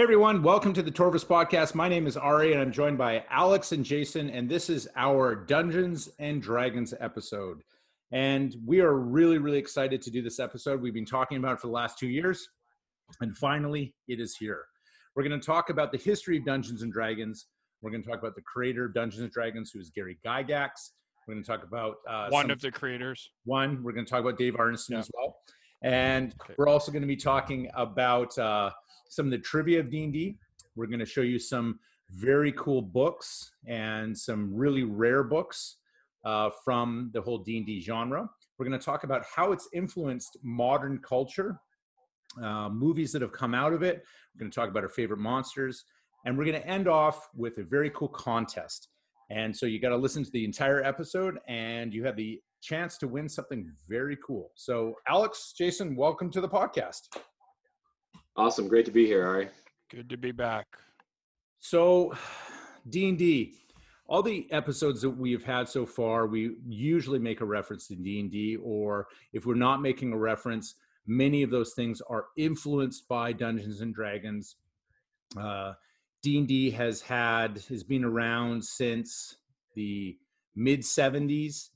Hey everyone, welcome to the Torvus podcast. My name is Ari and I'm joined by Alex and Jason, and this is our Dungeons and Dragons episode. And we are really, really excited to do this episode. We've been talking about it for the last two years, and finally, it is here. We're going to talk about the history of Dungeons and Dragons. We're going to talk about the creator of Dungeons and Dragons, who is Gary Gygax. We're going to talk about uh, one some- of the creators. one. We're going to talk about Dave Arneson Yeah. as well, and Okay. we're also going to be talking about uh, some of the trivia of D and D. We're going to show you some very cool books and some really rare books uh, from the whole D and D genre. We're going to talk about how it's influenced modern culture, uh, movies that have come out of it. We're going to talk about our favorite monsters, and we're going to end off with a very cool contest. And so you got to listen to the entire episode, and you have the chance to win something very cool. So, Alex, Jason, welcome to the podcast. Awesome. Great to be here, Ari. Good to be back. So, D and D, all the episodes that we have had so far, we usually make a reference to D and D, or if we're not making a reference, many of those things are influenced by Dungeons and Dragons. Uh, D and D has had has been around since the mid '70s,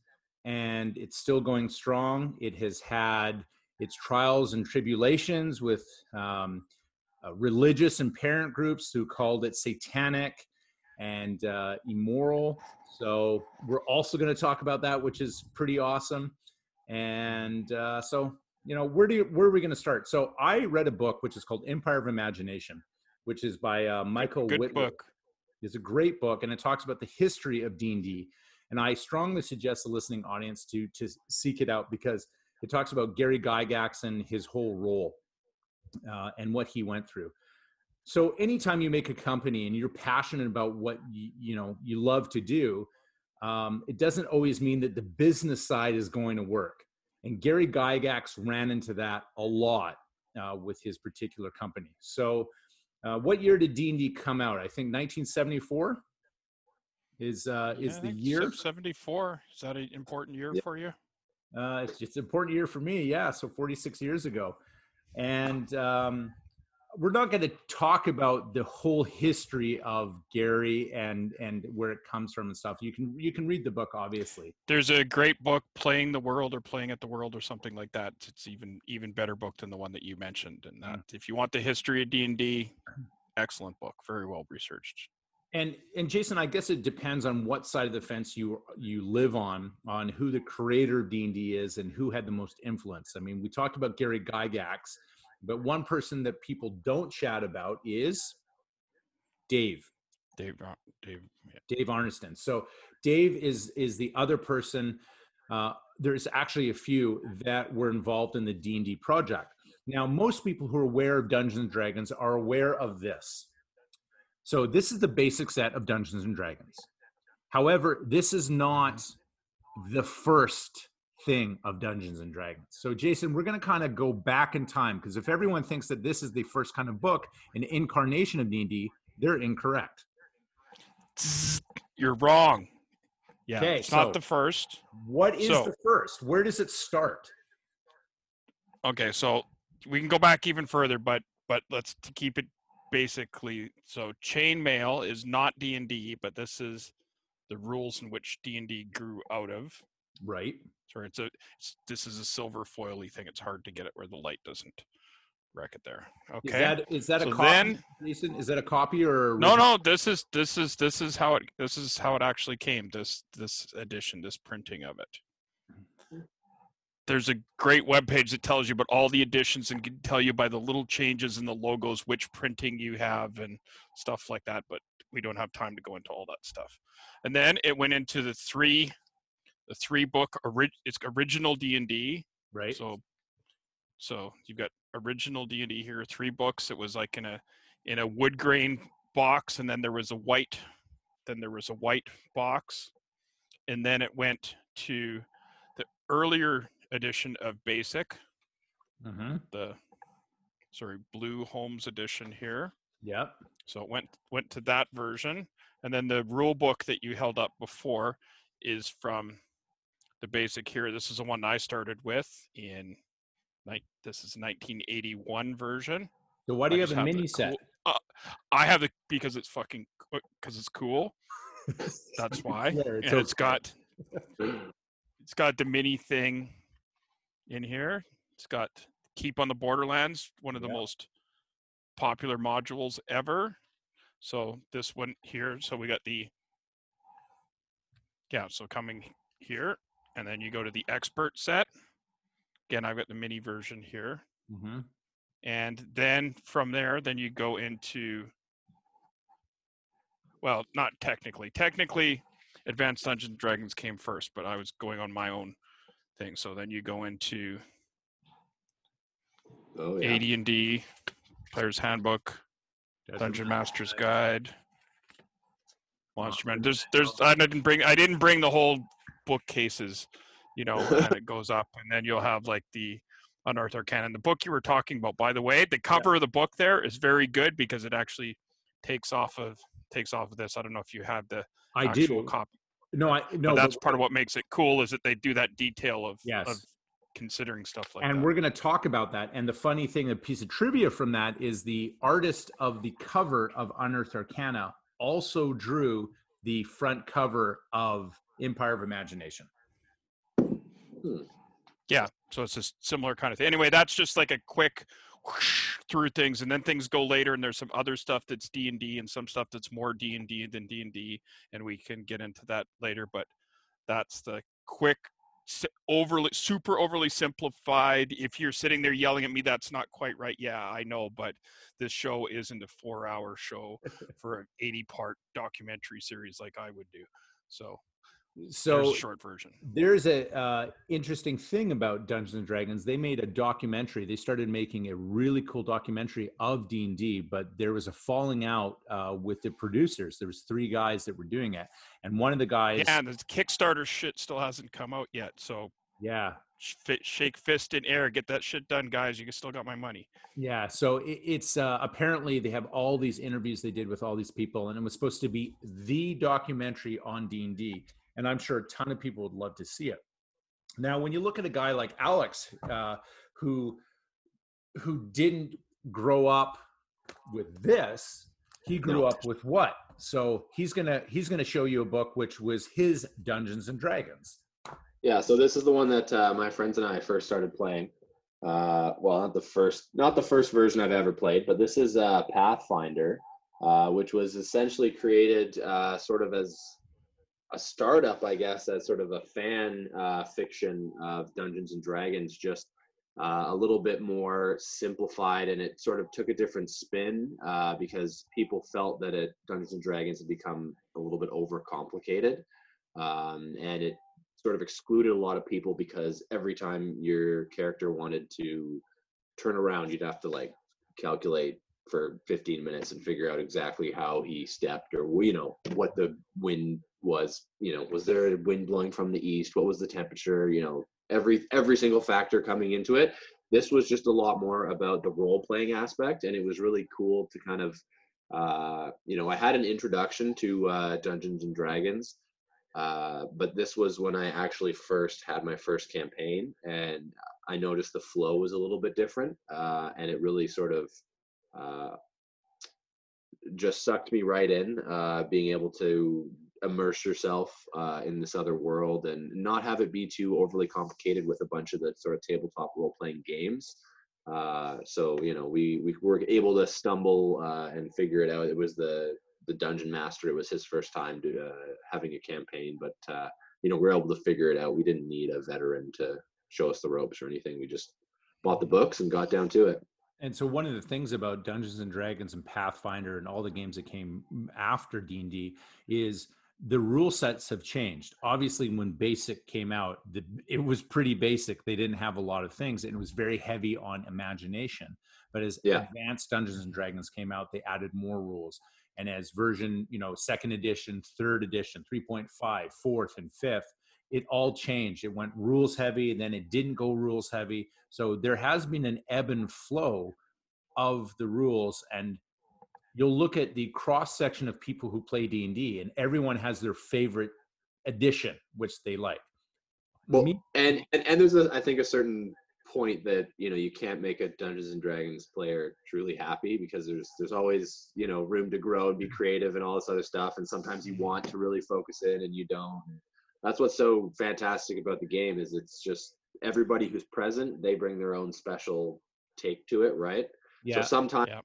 and it's still going strong. It has had its trials and tribulations with um, uh, religious and parent groups who called it satanic and uh, immoral. So we're also going to talk about that, which is pretty awesome. And uh, so, you know, where do you, where are we going to start? So I read a book which is called Empire of Imagination, which is by uh, Michael Good Whitlock. book. It's a great book, and it talks about the history of D and D. And I strongly suggest the listening audience to to seek it out because it talks about Gary Gygax and his whole role uh, and what he went through. So anytime you make a company and you're passionate about what you, you know you love to do, um, it doesn't always mean that the business side is going to work. And Gary Gygax ran into that a lot uh, with his particular company. So, uh, what year did D and D come out? I think 1974 is uh, is Yeah, I the year. 74. Is that an important year Yeah. for you? Uh, it's, it's an important year for me. Yeah. So 46 years ago. And um, we're not going to talk about the whole history of Gary and, and where it comes from and stuff. You can, you can read the book, obviously. There's a great book, Playing the World or Playing at the World or something like that. It's even even better book than the one that you mentioned. And that, if you want the history of D&D, excellent book. Very well researched. And, and Jason, I guess it depends on what side of the fence you, you live on, on who the creator of D&D is and who had the most influence. I mean, we talked about Gary Gygax, but one person that people don't chat about is Dave. Dave, Dave, yeah. Dave Arneson. So Dave is is the other person. Uh, there's actually a few that were involved in the D and D project. Now, most people who are aware of Dungeons and Dragons are aware of this. So this is the basic set of Dungeons and Dragons. However, this is not the first thing of Dungeons and Dragons. So Jason, we're going to kind of go back in time because if everyone thinks that this is the first kind of book, an incarnation of D&D, they're incorrect. You're wrong. Yeah, Okay, it's so- not the first. What is So- the first? Where does it start? Okay, so we can go back even further, but but let's to keep it basically. So chainmail is not D and D, but this is the rules in which D and D grew out of. Right. Sorry, it's a it's, this is a silver foily thing. It's hard to get it where the light doesn't wreck it there. Okay. Is that is that a So copy, then- Jason? Is that a copy or no, no. This is this is this is how it this is how it actually came. This this edition, this printing of it. There's a great web page that tells you about all the editions and can tell you by the little changes in the logos which printing you have and stuff like that. But we don't have time to go into all that stuff. And then it went into the three, the three book. ori- It's original D and D. Right. So, so you've got original D and D here, three books. It was like in a in a wood grain box, and then there was a white, then there was a white box, and then it went to the earlier edition of Basic, mm-hmm. the sorry Blue Holmes edition here. Yep. So it went went to that version, and then the rule book that you held up before is from the basic here. This is the one I started with in. This is 1981 version. So why do I you have a the mini set? cool- I have the because it's fucking because it's cool. That's why. Yeah, and it's it's okay. got it's got the mini thing in here. It's got keep on the borderlands, one of the Yeah. most popular modules ever. So this one here, so we got the yeah, so coming here, and then you go to the expert set. Again, I've got the mini version here. hmm And then from there, then you go into, well, not technically. Technically, Advanced Dungeons and Dragons came first, but I was going on my own thing. So then you go into Oh yeah. AD&D, Player's Handbook, Dungeon Master's Guide, Monster Man. There's, there's, I didn't bring, I didn't bring the whole bookcases, you know, and it goes up, and then you'll have like the Unearthed Arcana. The book you were talking about, by the way, the cover of the book there is very good because it actually takes off of takes off of this. I don't know if you have the I actual do. copy, No, I no. but that's but- part of what makes it cool is that they do that detail of, Yes. of considering stuff like and that. And we're going to talk about that. And the funny thing, a piece of trivia from that is the artist of the cover of Unearthed Arcana also drew the front cover of Empire of Imagination. Hmm. Yeah, so it's a similar kind of thing. Anyway, that's just like a quick whoosh through things, and then things go later, and there's some other stuff that's D and D, and some stuff that's more D and D than D and we can get into that later. But that's the quick, overly, super overly simplified. If you're sitting there yelling at me, that's not quite right. Yeah, I know, but this show isn't a four-hour show for an 80-part documentary series like I would do. So, So a short version. there's a uh, interesting thing about Dungeons and Dragons. They made a documentary. They started making a really cool documentary of D and D, but there was a falling out uh, with the producers. There was three guys that were doing it, and one of the guys, Yeah, and the Kickstarter shit still hasn't come out yet. So yeah, shake fist in air, get that shit done, guys. You still got my money. Yeah, so it, it's uh, apparently they have all these interviews they did with all these people, and it was supposed to be the documentary on D and I'm sure a ton of people would love to see it. Now, when you look at a guy like Alex, uh, who who didn't grow up with this, he grew No. up with what? So he's gonna he's gonna show you a book which was his Dungeons and Dragons. Yeah, so this is the one that uh, my friends and I first started playing. Uh, well, not the first, not the first version I've ever played, but this is uh, Pathfinder, uh, which was essentially created uh, sort of as a startup, I guess, as sort of a fan uh, fiction of Dungeons and Dragons, just uh, a little bit more simplified, and it sort of took a different spin uh, because people felt that it Dungeons and Dragons had become a little bit overcomplicated, um, and it sort of excluded a lot of people because every time your character wanted to turn around, you'd have to like calculate for 15 minutes and figure out exactly how he stepped or you know what the wind was you know was there a wind blowing from the east? What was the temperature? You know every every single factor coming into it. This was just a lot more about the role playing aspect and it was really cool to kind of uh you know i had an introduction to uh dungeons and dragons uh, but this was when I actually first had my first campaign, and I noticed the flow was a little bit different, uh, and it really sort of uh, just sucked me right in, uh, being able to immerse yourself uh, in this other world and not have it be too overly complicated with a bunch of the sort of tabletop role playing games. Uh, so you know, we we were able to stumble uh, and figure it out. It was the the dungeon master. It was his first time to uh, having a campaign, but uh, you know, we are able to figure it out. We didn't need a veteran to show us the ropes or anything. We just bought the books and got down to it. And so one of the things about Dungeons and Dragons and Pathfinder and all the games that came after D&D is the rule sets have changed. Obviously when Basic came out, the, it was pretty basic. They didn't have a lot of things and it was very heavy on imagination. But as Yeah. advanced Dungeons and Dragons came out, they added more rules. And as version, you know, second edition, third edition, 3.5, fourth and fifth, it all changed. It went rules heavy, then it didn't go rules heavy. So there has been an ebb and flow of the rules and you'll look at the cross section of people who play D&D and everyone has their favorite edition which they like. Well, Me- and, and and there's a I think a certain point that you know you can't make a Dungeons and Dragons player truly happy because there's there's always you know room to grow and be creative and all this other stuff, and sometimes you want to really focus in and you don't. That's what's so fantastic about the game is it's just everybody who's present they bring their own special take to it, right? Yeah. So sometimes Yeah.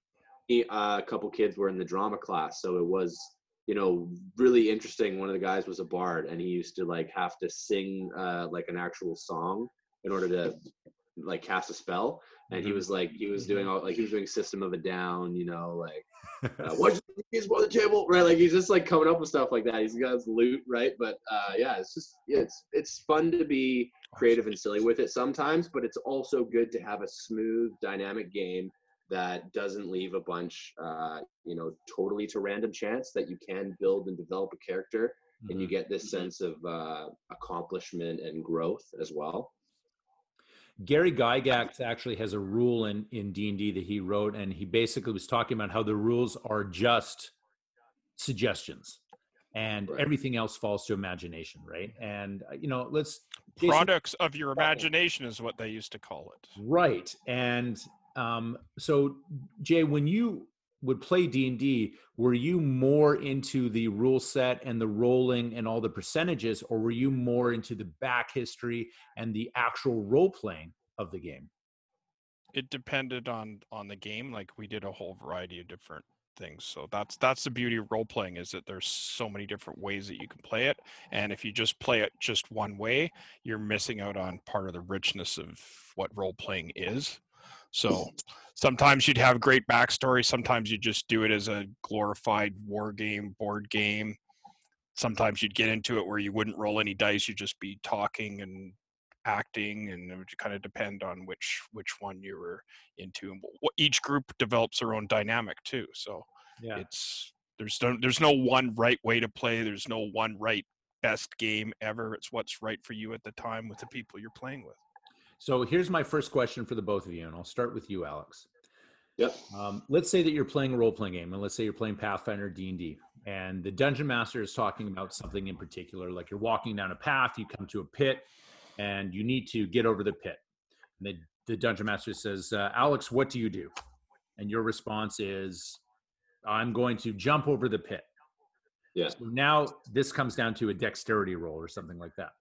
Uh, a couple kids were in the drama class, so it was you know really interesting. One of the guys was a bard, and he used to like have to sing uh, like an actual song in order to like cast a spell. And he Mhm. was like he was doing all like he was doing System of a Down, you know, like uh, what's he's on the table, right? Like he's just like coming up with stuff like that. He's got his loot, right? But uh, yeah, it's just it's it's fun to be creative and silly with it sometimes, but it's also good to have a smooth, dynamic game that doesn't leave a bunch, uh, you know, totally to random chance. That you can build and develop a character, and you Mhm. get this sense of uh, accomplishment and growth as well. Gary Gygax actually has a rule in in D and D that he wrote, and he basically was talking about how the rules are just suggestions, and Right. everything else falls to imagination, right? And uh, you know, let's Jason- Products of your imagination is what they used to call it. Right. And um, so, Jay, when you would play D and D, were you more into the rule set and the rolling and all the percentages, or were you more into the back history and the actual role playing of the game? It depended on on the game. Like we did a whole variety of different things. So that's that's the beauty of role playing is that there's so many different ways that you can play it. And if you just play it just one way, you're missing out on part of the richness of what role playing is. So sometimes you'd have great backstory. Sometimes you just do it as a glorified war game, board game. Sometimes you'd get into it where you wouldn't roll any dice. You'd just be talking and acting, and it would kind of depend on which which one you were into. And each group develops their own dynamic too. So Yeah. it's there's no there's no one right way to play. There's no one right best game ever. It's what's right for you at the time with the people you're playing with. So here's my first question for the both of you, and I'll start with you, Alex. Yep. Um, let's say that you're playing a role playing game, and let's say you're playing Pathfinder D and the dungeon master is talking about something in particular, like you're walking down a path, you come to a pit, and you need to get over the pit. And the, the dungeon master says, uh, "Alex, what do you do?" And your response is, "I'm going to jump over the pit." Yeah. So now this comes down to a dexterity roll or something like that.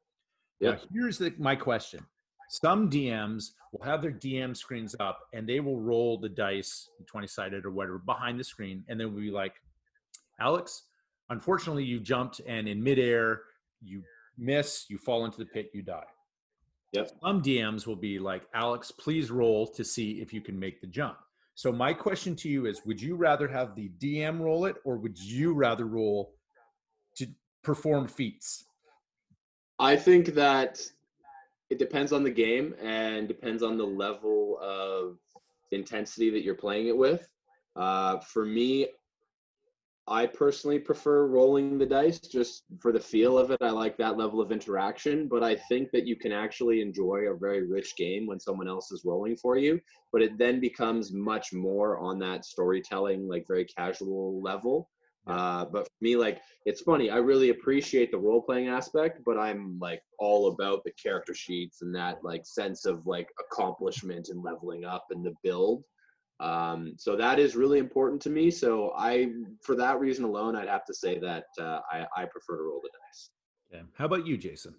Now, Yeah. here's the, my question. Some DMs will have their DM screens up and they will roll the dice, 20 sided or whatever, behind the screen. And then we'll be like, Alex, unfortunately, you jumped and in midair, you miss, you fall into the pit, you die. Yep. Some DMs will be like, Alex, please roll to see if you can make the jump. So, my question to you is Would you rather have the DM roll it or would you rather roll to perform feats? I think that it depends on the game and depends on the level of intensity that you're playing it with. Uh, for me, I personally prefer rolling the dice just for the feel of it. I like that level of interaction, but I think that you can actually enjoy a very rich game when someone else is rolling for you. But it then becomes much more on that storytelling, like very casual level. Uh, but for me, like it's funny. I really appreciate the role playing aspect, but I'm like all about the character sheets and that like sense of like accomplishment and leveling up and the build. Um, so that is really important to me. So I, for that reason alone, I'd have to say that uh, I, I prefer to roll the dice. Okay. How about you, Jason?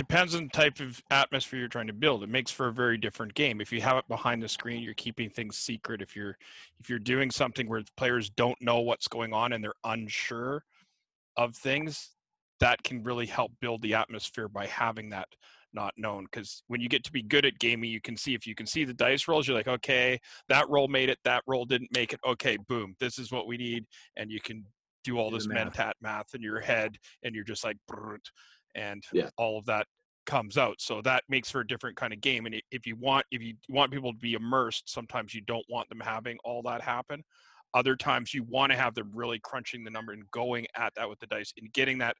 Depends on the type of atmosphere you're trying to build. It makes for a very different game. If you have it behind the screen, you're keeping things secret. If you're if you're doing something where players don't know what's going on and they're unsure of things, that can really help build the atmosphere by having that not known because when you get to be good at gaming you can see if you can see the dice rolls you're like okay that roll made it that roll didn't make it okay boom this is what we need and you can do all Do this mentat math in your head and you're just like "Brrrt," and Yeah. all of that comes out so that makes for a different kind of game and if you want if you want people to be immersed sometimes you don't want them having all that happen. Other times you want to have them really crunching the number and going at that with the dice and getting that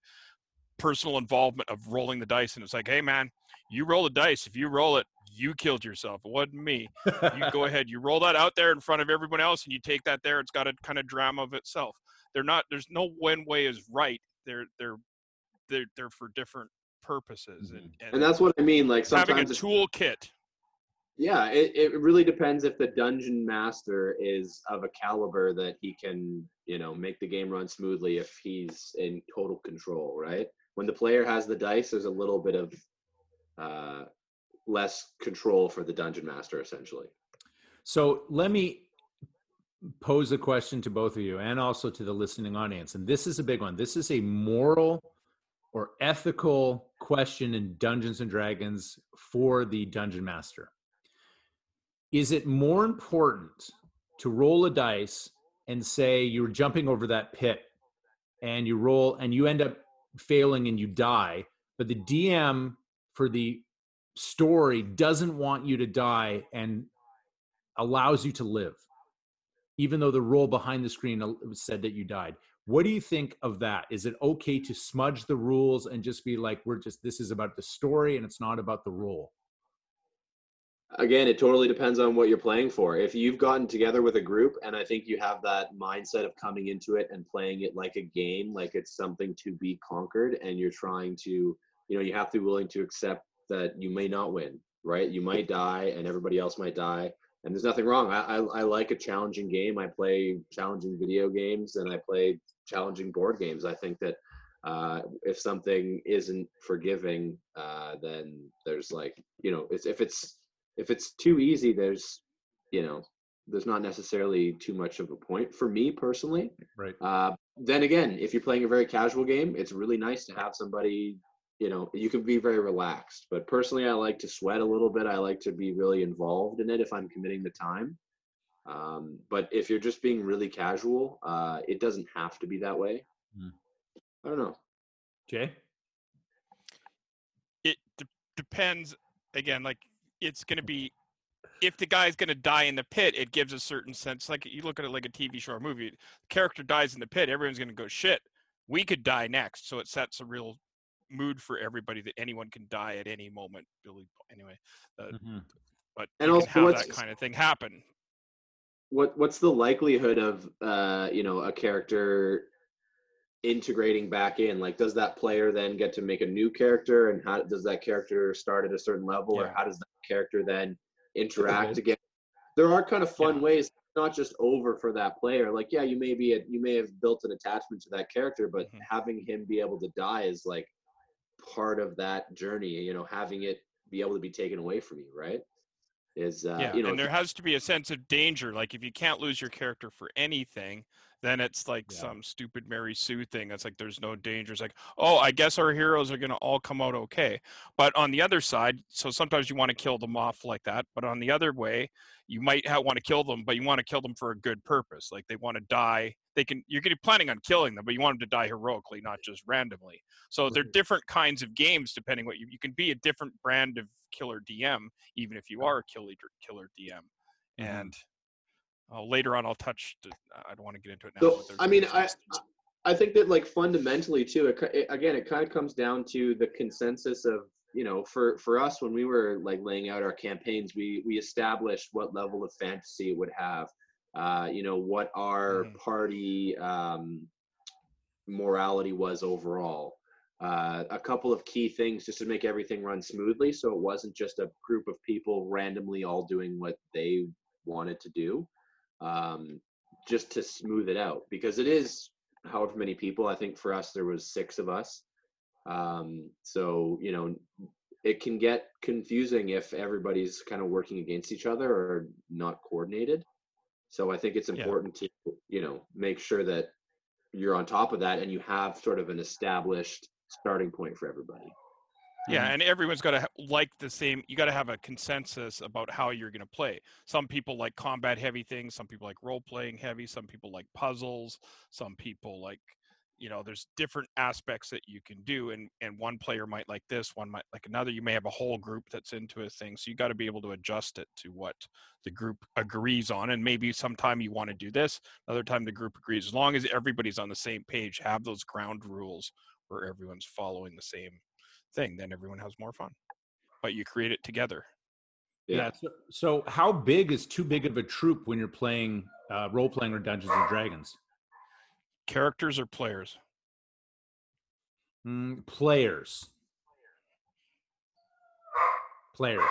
personal involvement of rolling the dice and it's like hey man you roll the dice. If you roll it you killed yourself. It wasn't me. You go ahead you roll that out there in front of everyone else and you take that there. It's got a kind of drama of itself. They're not there's no one way is right. They're they're they're, they're for different purposes and, and, And that's what I mean. Like having a sometimes, it's- toolkit. yeah, it, it really depends if the dungeon master is of a caliber that he can, you know, make the game run smoothly if he's in total control, right? When the player has the dice, there's a little bit of uh, less control for the dungeon master, essentially. So let me pose a question to both of you and also to the listening audience. And this is a big one. This is a moral or ethical question in Dungeons and Dragons for the dungeon master. Is it more important to roll a dice and say you're jumping over that pit and you roll and you end up failing and you die, but the DM for the story doesn't want you to die and allows you to live, even though the roll behind the screen said that you died. What do you think of that? Is it okay to smudge the rules and just be like, we're just, this is about the story and it's not about the rule? Again, it totally depends on what you're playing for. If you've gotten together with a group and I think you have that mindset of coming into it and playing it like a game, like it's something to be conquered, and you're trying to, you know, you have to be willing to accept that you may not win, right? You might die and everybody else might die. And there's nothing wrong. I, I, I like a challenging game. I play challenging video games and I play challenging board games. I think that uh, if something isn't forgiving, uh, then there's like, you know, it's, if it's if it's too easy, there's, you know, there's not necessarily too much of a point for me personally. Right. Uh, then again, if you're playing a very casual game, it's really nice to have somebody, you know, you can be very relaxed. But personally, I like to sweat a little bit. I like to be really involved in it if I'm committing the time. Um, but if you're just being really casual, uh, it doesn't have to be that way. Hmm. I don't know. Jay? It de- depends. Again, like it's going to be if the guy's going to die in the pit, it gives a certain sense. Like you look at it like a TV show or movie, the character dies in the pit, everyone's going to go shit. We could die next, so it sets a real mood for everybody that anyone can die at any moment. Billy, anyway, uh, Mhm. but And you also can have that kind of thing happen. What what's the likelihood of uh you know a character integrating back in? Like does that player then get to make a new character and how does that character start at a certain level or how does that character then interact again? There are kind of fun Yeah. ways not just over for that player. Like yeah you may be a, you may have built an attachment to that character but Mhm. having him be able to die is like part of that journey you know having it be able to be taken away from you right is uh yeah, you know and there has to be a sense of danger. Like if you can't lose your character for anything, then it's like Yeah. some stupid Mary Sue thing. It's like there's no danger. It's like, oh, I guess our heroes are gonna all come out okay. But on the other side, so sometimes you want to kill them off like that. But on the other way, you might want to kill them, but you want to kill them for a good purpose. Like they want to die. They can. You're planning on killing them, but you want them to die heroically, not just randomly. So they're different kinds of games depending what you. You can be a different brand of killer DM, even if you are a killer killer DM. Mhm. And uh, later on, I'll touch. The, I don't want to get into it now. So I mean, I. I think that like fundamentally too. It, it, again, it kind of comes down to the consensus of you know, for for us when we were like laying out our campaigns, we we established what level of fantasy it would have. Uh, you know, what our Mhm. party um, morality was overall. Uh, a couple of key things just to make everything run smoothly, so it wasn't just a group of people randomly all doing what they wanted to do. Um, just to smooth it out because it is however many people i think for us there was six of us um, so you know it can get confusing if everybody's kind of working against each other or not coordinated so i think it's Yeah. important to you know make sure that you're on top of that and you have sort of an established starting point for everybody Yeah, Mhm. and everyone's got to like the same. You got to have a consensus about how you're going to play. Some people like combat heavy things. Some people like role playing heavy. Some people like puzzles. Some people like, you know, there's different aspects that you can do, and and one player might like this, one might like another. You may have a whole group that's into a thing, so you got to be able to adjust it to what the group agrees on. And maybe sometime you want to do this, another time the group agrees. As long as everybody's on the same page, have those ground rules where everyone's following the same thing, then everyone has more fun. But you create it together. Yeah. so, so, how big is too big of a troop when you're playing uh, role playing or Dungeons and Dragons? Characters or players? Mm, players. players.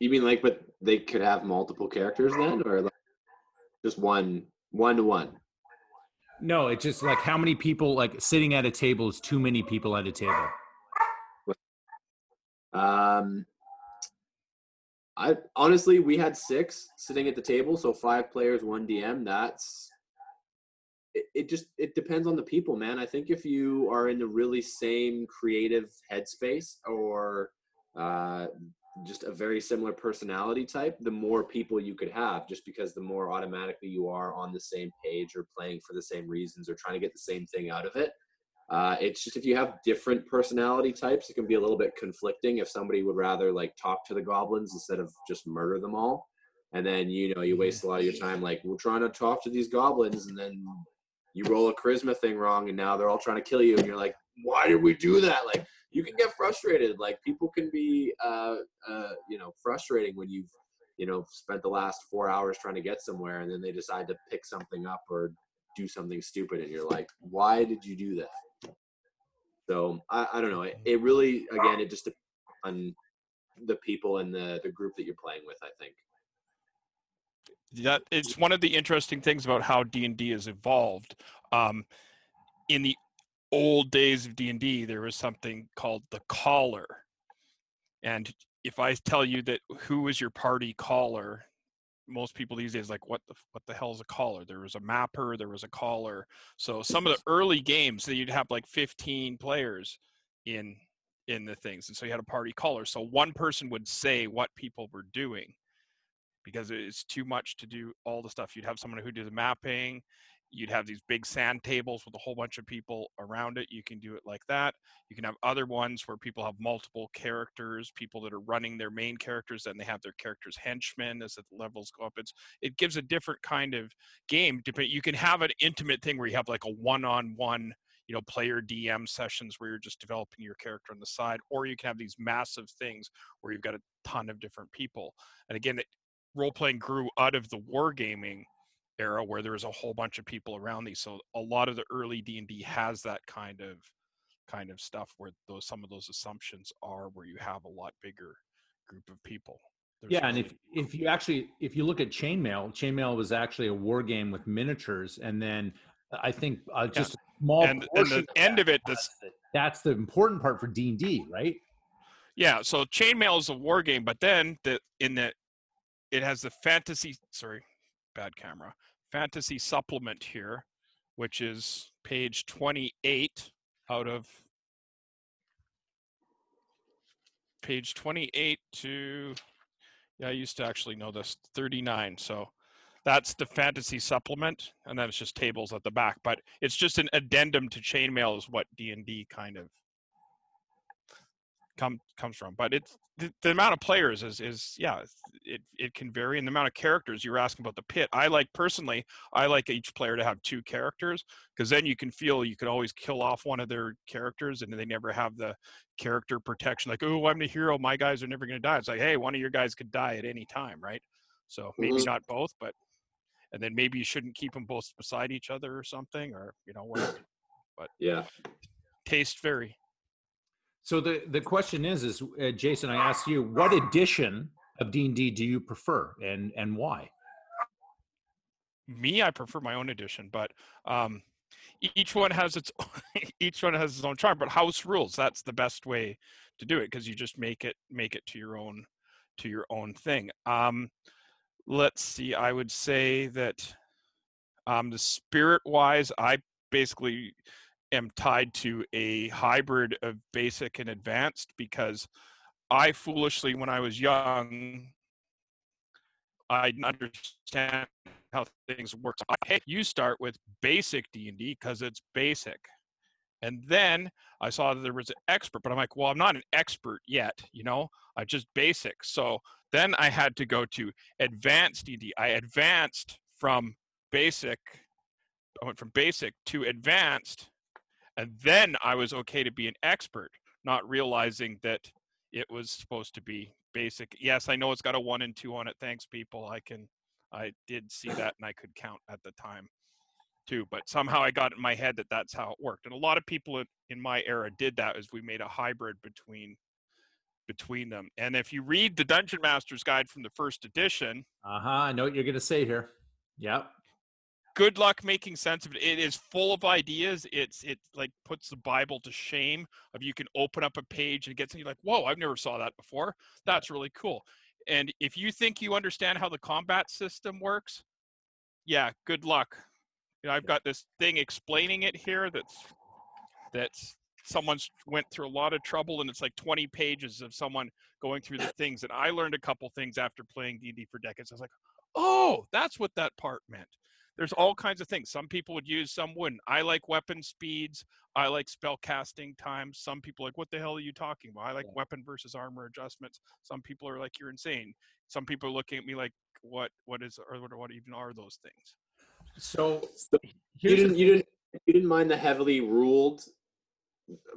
You mean like, but they could have multiple characters then, or like just one, one to one? No, it's just like how many people like sitting at a table is too many people at a table. Um, I honestly, we had six sitting at the table, so five players, one DM. That's it, it. Just it depends on the people, man. I think if you are in the really same creative headspace or uh, just a very similar personality type, the more people you could have, just because the more automatically you are on the same page or playing for the same reasons or trying to get the same thing out of it. Uh, it's just if you have different personality types, it can be a little bit conflicting. If somebody would rather like talk to the goblins instead of just murder them all, and then you know you waste a lot of your time like we're trying to talk to these goblins, and then you roll a charisma thing wrong, and now they're all trying to kill you, and you're like, why did we do that? Like you can get frustrated. Like people can be, uh, uh, you know, frustrating when you've, you know, spent the last four hours trying to get somewhere, and then they decide to pick something up or do something stupid, and you're like, why did you do that? So I, I don't know. It, it really, again, it just depends on the people and the the group that you're playing with. I think. That it's one of the interesting things about how d&d has evolved. Um, in the old days of d&d there was something called the caller. And if i tell you that who is your party caller most people these days like what the what the hell is a caller? There was a mapper there was a caller. So some of the early games that you'd have like 15 players in in the things. And so you had a party caller. So one person would say what people were doing because it's too much to do all the stuff. You'd have someone who does mapping. You'd have these big sand tables with a whole bunch of people around it. You can do it like that. You can have other ones where people have multiple characters, people that are running their main characters, and they have their characters henchmen as the levels go up. It's it gives a different kind of game. You can have an intimate thing where you have like a one-on-one you know player dm sessions where you're just developing your character on the side or you can have these massive things where you've got a ton of different people and again it, role playing grew out of the wargaming era where there was a whole bunch of people around these so a lot of the early d&d has that kind of kind of stuff where those some of those assumptions are where you have a lot bigger group of people There's Yeah, and if if you actually if you look at chainmail, chainmail was actually a war game with miniatures, and then I think uh, just a small and, and the of end of it this that's the important part for D and D, right? Yeah, so chainmail is a war game, but then the in the it has the fantasy sorry, bad camera. Fantasy supplement here, which is page 28 out of page 28 to yeah, I used to actually know this 39. So that's the fantasy supplement and then it's just tables at the back, but it's just an addendum to chainmail is what D&D kind of come comes from but it's the, the amount of players is is yeah it it can vary and the amount of characters you're asking about the pit i like personally i like each player to have two characters because then you can feel you could always kill off one of their characters and they never have the character protection like oh i'm the hero my guys are never going to die it's like hey one of your guys could die at any time right so maybe Mhm. not both but and then maybe you shouldn't keep them both beside each other or something or you know whatever But Yeah. taste vary So the the question is, is uh, Jason? I asked you, what edition of D and D do you prefer, and and why? me i prefer my own edition but um each one has its each one has its own charm but house rules that's the best way to do it because you just make it make it to your own to your own thing um let's see i would say that um the spirit wise i basically am tied to a hybrid of basic and advanced because i foolishly when i was young I didn't understand how things work. So I, hey, you start with basic D and D because it's basic, and then I saw that there was an expert, but I'm like, well, I'm not an expert yet, you know. I just basic. So then I had to go to advanced D and D. I advanced from basic. I went from basic to advanced, and then I was okay to be an expert, not realizing that it was supposed to be basic. Yes, I know it's got a one and two on it. Thanks, people. I can, I did see that and I could count at the time too. But somehow I got in my head that that's how it worked. And a lot of people in, my era did that. Is we made a hybrid between between them. And if you read the Dungeon Master's Guide from the first edition, Uh huh. I know what you're going to say here. Yep. Good luck making sense of it. It is full of ideas. It's it like puts the Bible to shame. Of you can open up a page and get something like, whoa, I've never saw that before. That's really cool. And if you think you understand how the combat system works, yeah, good luck. You know, I've got this thing explaining it here that's that's someone's went through a lot of trouble and it's like 20 pages of someone going through the things and i learned a couple things after playing d&d for decades i was like oh that's what that part meant there's all kinds of things. Some people would use some wouldn't. I like weapon speeds. I like spell casting times. Some people are like what the hell are you talking about? I like Yeah. weapon versus armor adjustments. Some people are like you're insane. Some people are looking at me like what what is or what, what even are those things? So So you didn't you didn't you didn't mind the heavily ruled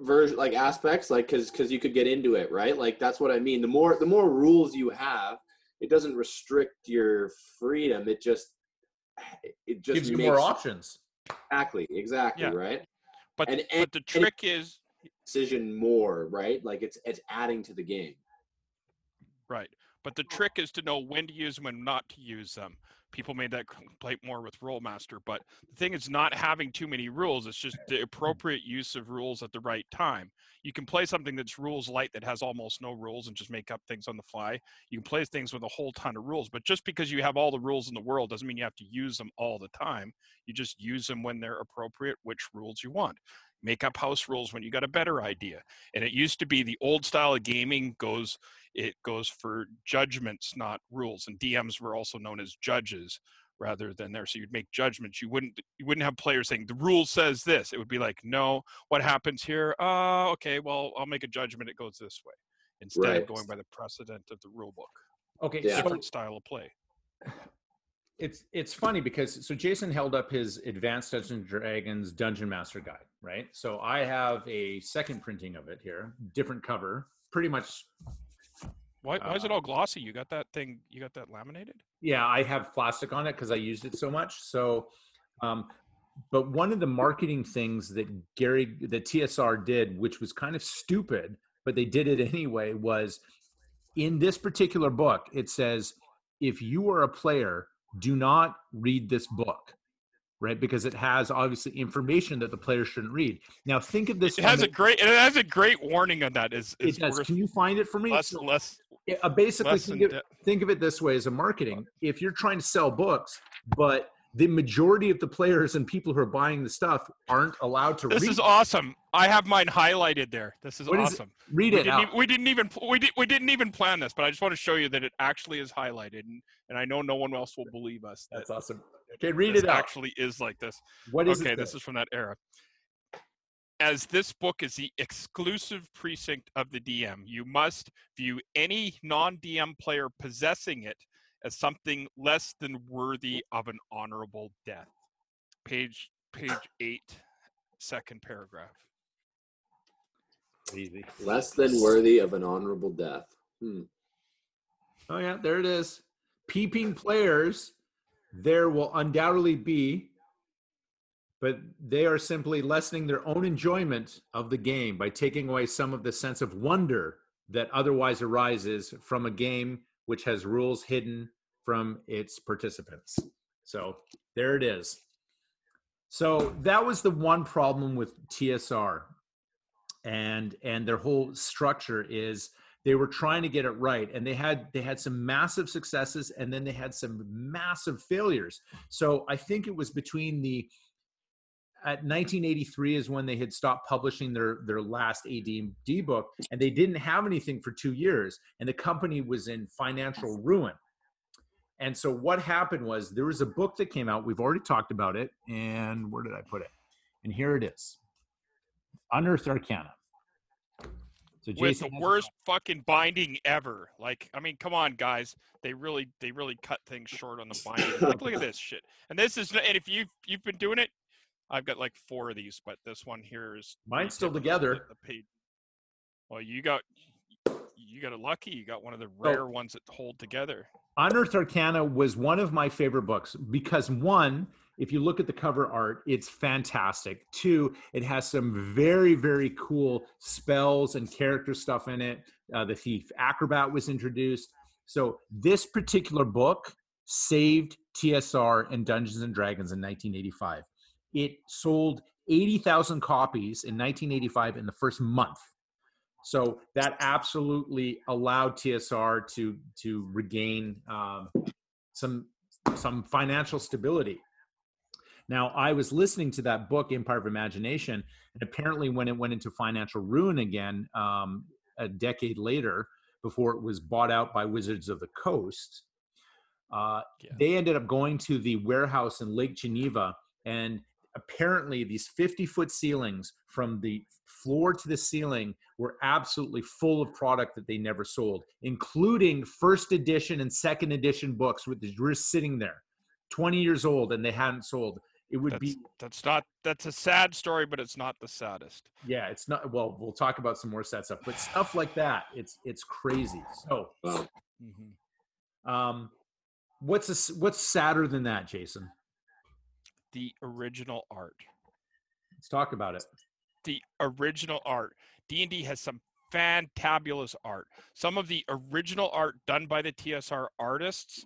version like aspects like because because you could get into it right? Like that's what i mean. The more the more rules you have it doesn't restrict your freedom. It just it just gives you more options. exactly exactly Yeah. right but And- but the trick is decision more right like it's it's adding to the game Right. But the trick is to know when to use them and not to use them. People made that complaint more with Rolemaster, but the thing is not having too many rules. It's just the appropriate use of rules at the right time. You can play something that's rules light that has almost no rules and just make up things on the fly. You can play things with a whole ton of rules, but just because you have all the rules in the world doesn't mean you have to use them all the time. You just use them when they're appropriate, which rules you want. Make up house rules when you got a better idea. And it used to be the old style of gaming goes it goes for judgments, not rules. And DMs were also known as judges rather than there. So you'd make judgments. You wouldn't you wouldn't have players saying the rule says this. It would be like, no, what happens here? Uh, okay, well, I'll make a judgment. It goes this way instead Right. of going by the precedent of the rule book. Okay. Yeah. So Different style of play. it's it's funny because so Jason held up his Advanced Dungeons and Dragons Dungeon Master Guide, right? So I have a second printing of it here, different cover, pretty much. Why, why is it Uh, all glossy? You got that thing? You got that laminated? Yeah, I have plastic on it because I used it so much. So, um, but one of the marketing things that Gary, that TSR did, which was kind of stupid, but they did it anyway, was in this particular book, it says, if you are a player, do not read this book, right? Because it has obviously information that the player shouldn't read. Now, think of this. It has a great. It has a great warning on that. Is It is does. Can you find it for me? less less yeah, uh, basically, think of, think of it this way as a marketing. If you're trying to sell books, but the majority of the players and people who are buying the stuff aren't allowed to This read, This is awesome. I have mine highlighted there. This is What is awesome. read we it didn't, even, we didn't even we, did, we didn't even plan this, but I just want to show you that it actually is highlighted, and, and I know no one else will believe us that That's awesome. Okay, read it out. actually is like this. what is okay, it? this is from that era. As this book is the exclusive precinct of the DM, you must view any non-DM player possessing it as something less than worthy of an honorable death. Page page eight, second paragraph. easy. less than worthy of an honorable death hmm. Oh yeah, there it is. Peeping players, there will undoubtedly be, but they are simply lessening their own enjoyment of the game by taking away some of the sense of wonder that otherwise arises from a game which has rules hidden from its participants. So there it is. So that was the one problem with TSR and and their whole structure is they were trying to get it right and they had they had some massive successes and then they had some massive failures so i think it was between the at 1983 is when they had stopped publishing their their last AD&D book and they didn't have anything for 2 years and the company was in financial ruin and so what happened was there was a book that came out we've already talked about it and where did i put it and here it is unearthed arcana so with the has it worst fucking binding ever. Like, I mean, come on, guys. They really, they really cut things short on the binding. Like, look at this shit. And this is, and if you've you've been doing it, I've got like four of these, but this one here is Mine's still together. The, page. Well, you got, you got a lucky. You got one of the rare ones that hold together. Unearthed Arcana was one of my favorite books because one, if you look at the cover art, it's fantastic. Two, it has some very, very cool spells and character stuff in it. Uh, the Thief Acrobat was introduced. So this particular book saved TSR and Dungeons and Dragons in 1985. It sold 80,000 copies in 1985 in the first month. So that absolutely allowed TSR to to regain um, some some financial stability. Now, I was listening to that book, Empire of Imagination, and apparently, when it went into financial ruin again um, a decade later, before it was bought out by Wizards of the Coast, uh, yeah. they ended up going to the warehouse in Lake Geneva, and apparently, these 50 foot ceilings from the floor to the ceiling were absolutely full of product that they never sold, including first edition and second edition books, which were sitting there. 20 years old and they hadn't sold it would that's, be that's not that's a sad story but it's not the saddest yeah it's not well we'll talk about some more sad stuff but stuff like that it's it's crazy so mm-hmm. um what's a, what's sadder than that jason the original art let's talk about it the original art d&d has some fantabulous art some of the original art done by the tsr artists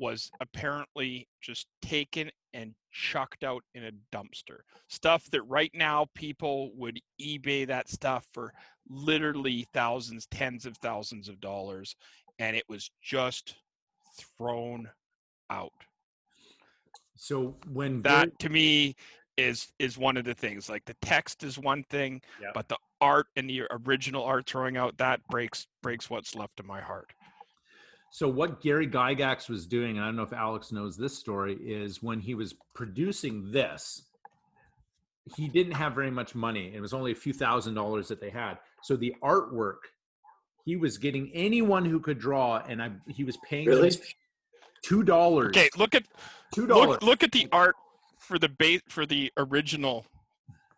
was apparently just taken and chucked out in a dumpster. Stuff that right now people would eBay that stuff for literally thousands, tens of thousands of dollars, and it was just thrown out. So when that to me is is one of the things. Like the text is one thing, yep. but the art and the original art throwing out that breaks breaks what's left of my heart. So what Gary Gygax was doing, and I don't know if Alex knows this story, is when he was producing this, he didn't have very much money. It was only a few thousand dollars that they had. So the artwork, he was getting anyone who could draw, and I he was paying really? Two dollars. Okay, look at two dollars. Look, look, at the art for the base for the original.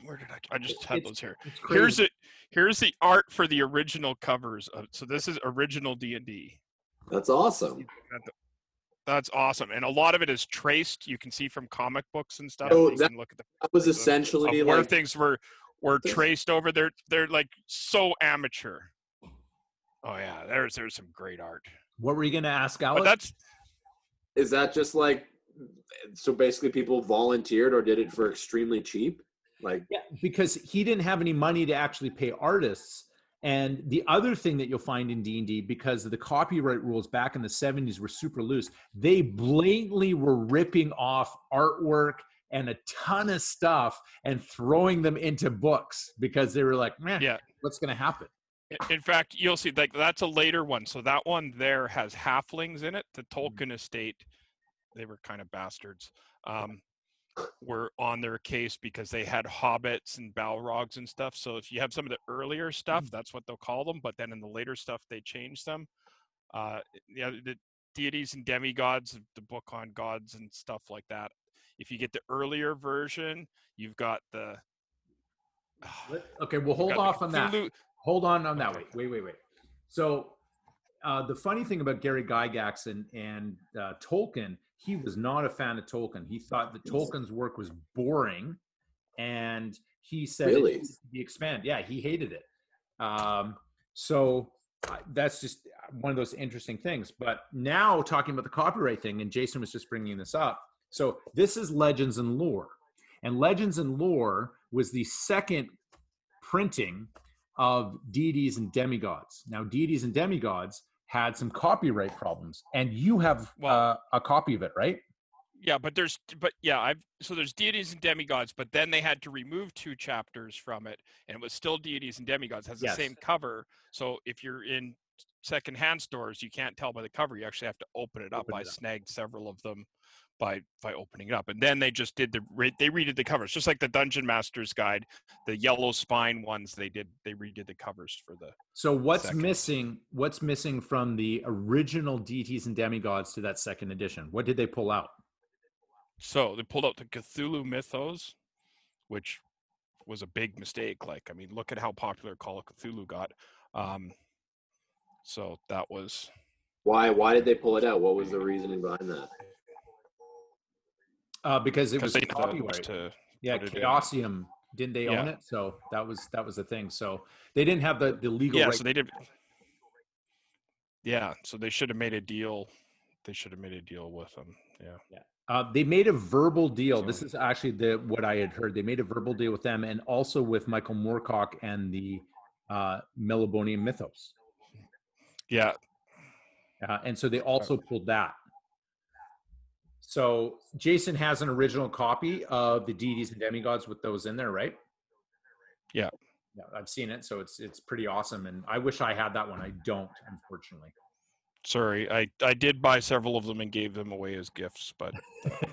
Where did I? I just had those here. Here's it. Here's the art for the original covers. Of, so this is original D and D. That's awesome. That's awesome, and a lot of it is traced. You can see from comic books and stuff. Oh, that, look at the, that was essentially of, of where things were were traced over. They're they're like so amateur. Oh yeah, there's there's some great art. What were you going to ask, Alex? But that's is that just like so basically people volunteered or did it for extremely cheap? Like yeah, because he didn't have any money to actually pay artists and the other thing that you'll find in D&D because the copyright rules back in the 70s were super loose, they blatantly were ripping off artwork and a ton of stuff and throwing them into books because they were like, "Man, yeah. what's going to happen?" In fact, you'll see like that's a later one. So that one there has halflings in it. The mm-hmm. Tolkien estate, they were kind of bastards. Um, were on their case because they had hobbits and balrogs and stuff. So if you have some of the earlier stuff, mm. that's what they'll call them. But then in the later stuff, they change them. Uh, yeah, the deities and demigods, the book on gods and stuff like that. If you get the earlier version, you've got the. okay, We'll hold off on that. Hold on on that. Wait, wait, wait, wait. So uh, the funny thing about Gary Gygax and, and uh, Tolkien he was not a fan of Tolkien. He thought that Tolkien's work was boring, and he said really? he expand. Yeah, he hated it. Um, so that's just one of those interesting things. But now talking about the copyright thing, and Jason was just bringing this up. So this is Legends and Lore, and Legends and Lore was the second printing of deities and demigods. Now, deities and demigods had some copyright problems, and you have well, uh, a copy of it, right? Yeah, but there's, but yeah, I've so there's deities and demigods, but then they had to remove two chapters from it, and it was still deities and demigods. It has the yes. same cover, so if you're in secondhand stores, you can't tell by the cover. You actually have to open it up. Open I snagged several of them by by opening it up and then they just did the they redid the covers just like the dungeon masters guide the yellow spine ones they did they redid the covers for the so what's second. missing what's missing from the original deities and demigods to that second edition? What did they pull out? So they pulled out the cthulhu mythos which was a big mistake like i mean look at how popular call of cthulhu got um so that was why why did they pull it out? What was the reasoning behind that uh, because it was because they know copyright. to yeah, put it in. Chaosium didn't they own it? So that was that was the thing. So they didn't have the the legal yeah right. so they did yeah so they should have made a deal they should have made a deal with them yeah Uh, they made a verbal deal. This is actually the what I had heard. They made a verbal deal with them, and also with Michael Moorcock and the uh, Melnibonéan Mythos. yeah Uh, and so they also pulled that. So Jason has an original copy of the deities and demigods with those in there, right? Yeah. Yeah, I've seen it, so it's it's pretty awesome, and I wish I had that one. I don't, unfortunately. sorry i i did buy several of them and gave them away as gifts but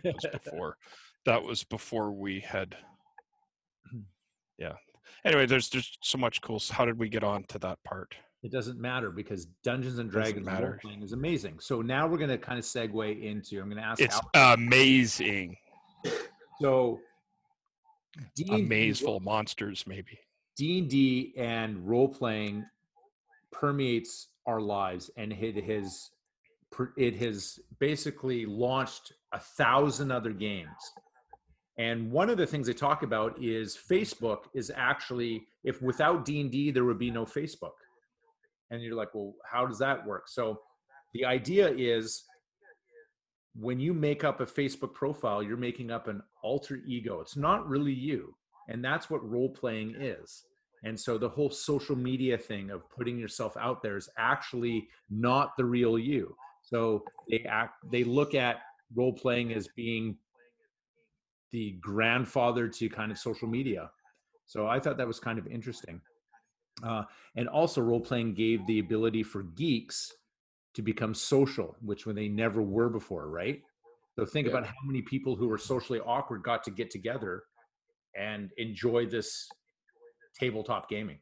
that was before that was before we had yeah anyway there's just so much cool how did we get on to that part It doesn't matter because Dungeons and Dragons role playing is amazing. So now we're going to kind of segue into. I'm going to ask. it's Al- amazing so a maze full of monsters maybe D&D and role playing permeates our lives and it has it has basically launched a thousand other games. And one of the things they talk about is Facebook is actually if without D&D there would be no Facebook. And you're like, "Well, how does that work?" So the idea is when you make up a Facebook profile, you're making up an alter ego. It's not really you. And that's what role playing is. And so the whole social media thing of putting yourself out there is actually not the real you. So they act they look at role playing as being the grandfather to kind of social media. So I thought that was kind of interesting. Uh, and also role playing gave the ability for geeks to become social, which when they never were before, right? So think Yeah. about how many people who were socially awkward got to get together and enjoy this tabletop gaming.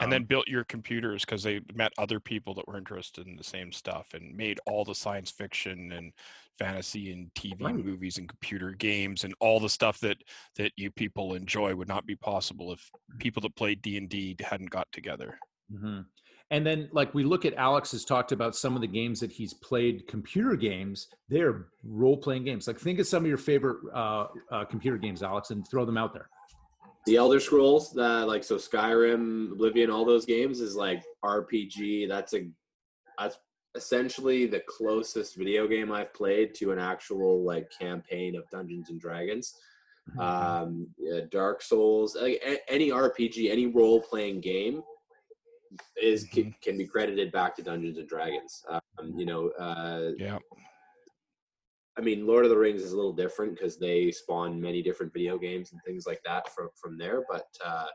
And then Um, built your computers because they met other people that were interested in the same stuff and made all the science fiction and fantasy and TV Right. movies and computer games and all the stuff that that you people enjoy would not be possible if people that played D and D hadn't got together. mhm. And then, like we look at Alex has talked about some of the games that he's played, computer games. They're role playing games. Like think of some of your favorite uh, uh, computer games, Alex, and throw them out there. The Elder Scrolls, that like so Skyrim, Oblivion, all those games is like RPG. That's a that's essentially the closest video game I've played to an actual like campaign of Dungeons and Dragons. Mm-hmm. Um, yeah, Dark Souls, like, a- any RPG, any role playing game is can, can be credited back to Dungeons and Dragons. Um, you know, uh, Yeah, I mean, Lord of the Rings is a little different because they spawn many different video games and things like that from from there. But uh,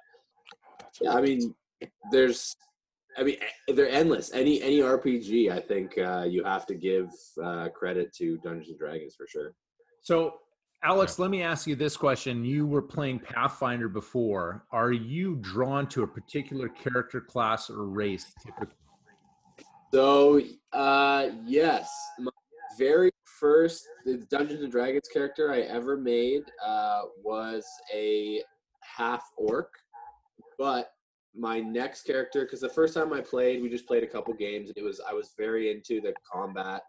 yeah, I mean, there's, I mean, eh, they're endless. Any any RPG, I think uh, you have to give uh, credit to Dungeons and Dragons for sure. So, Alex, let me ask you this question. You were playing Pathfinder before. Are you drawn to a particular character class or race typically? So, uh, yes, my very first Dungeons and Dragons character I ever made uh, was a half orc. But my next character, because the first time I played, we just played a couple games, and it was I was very into the combat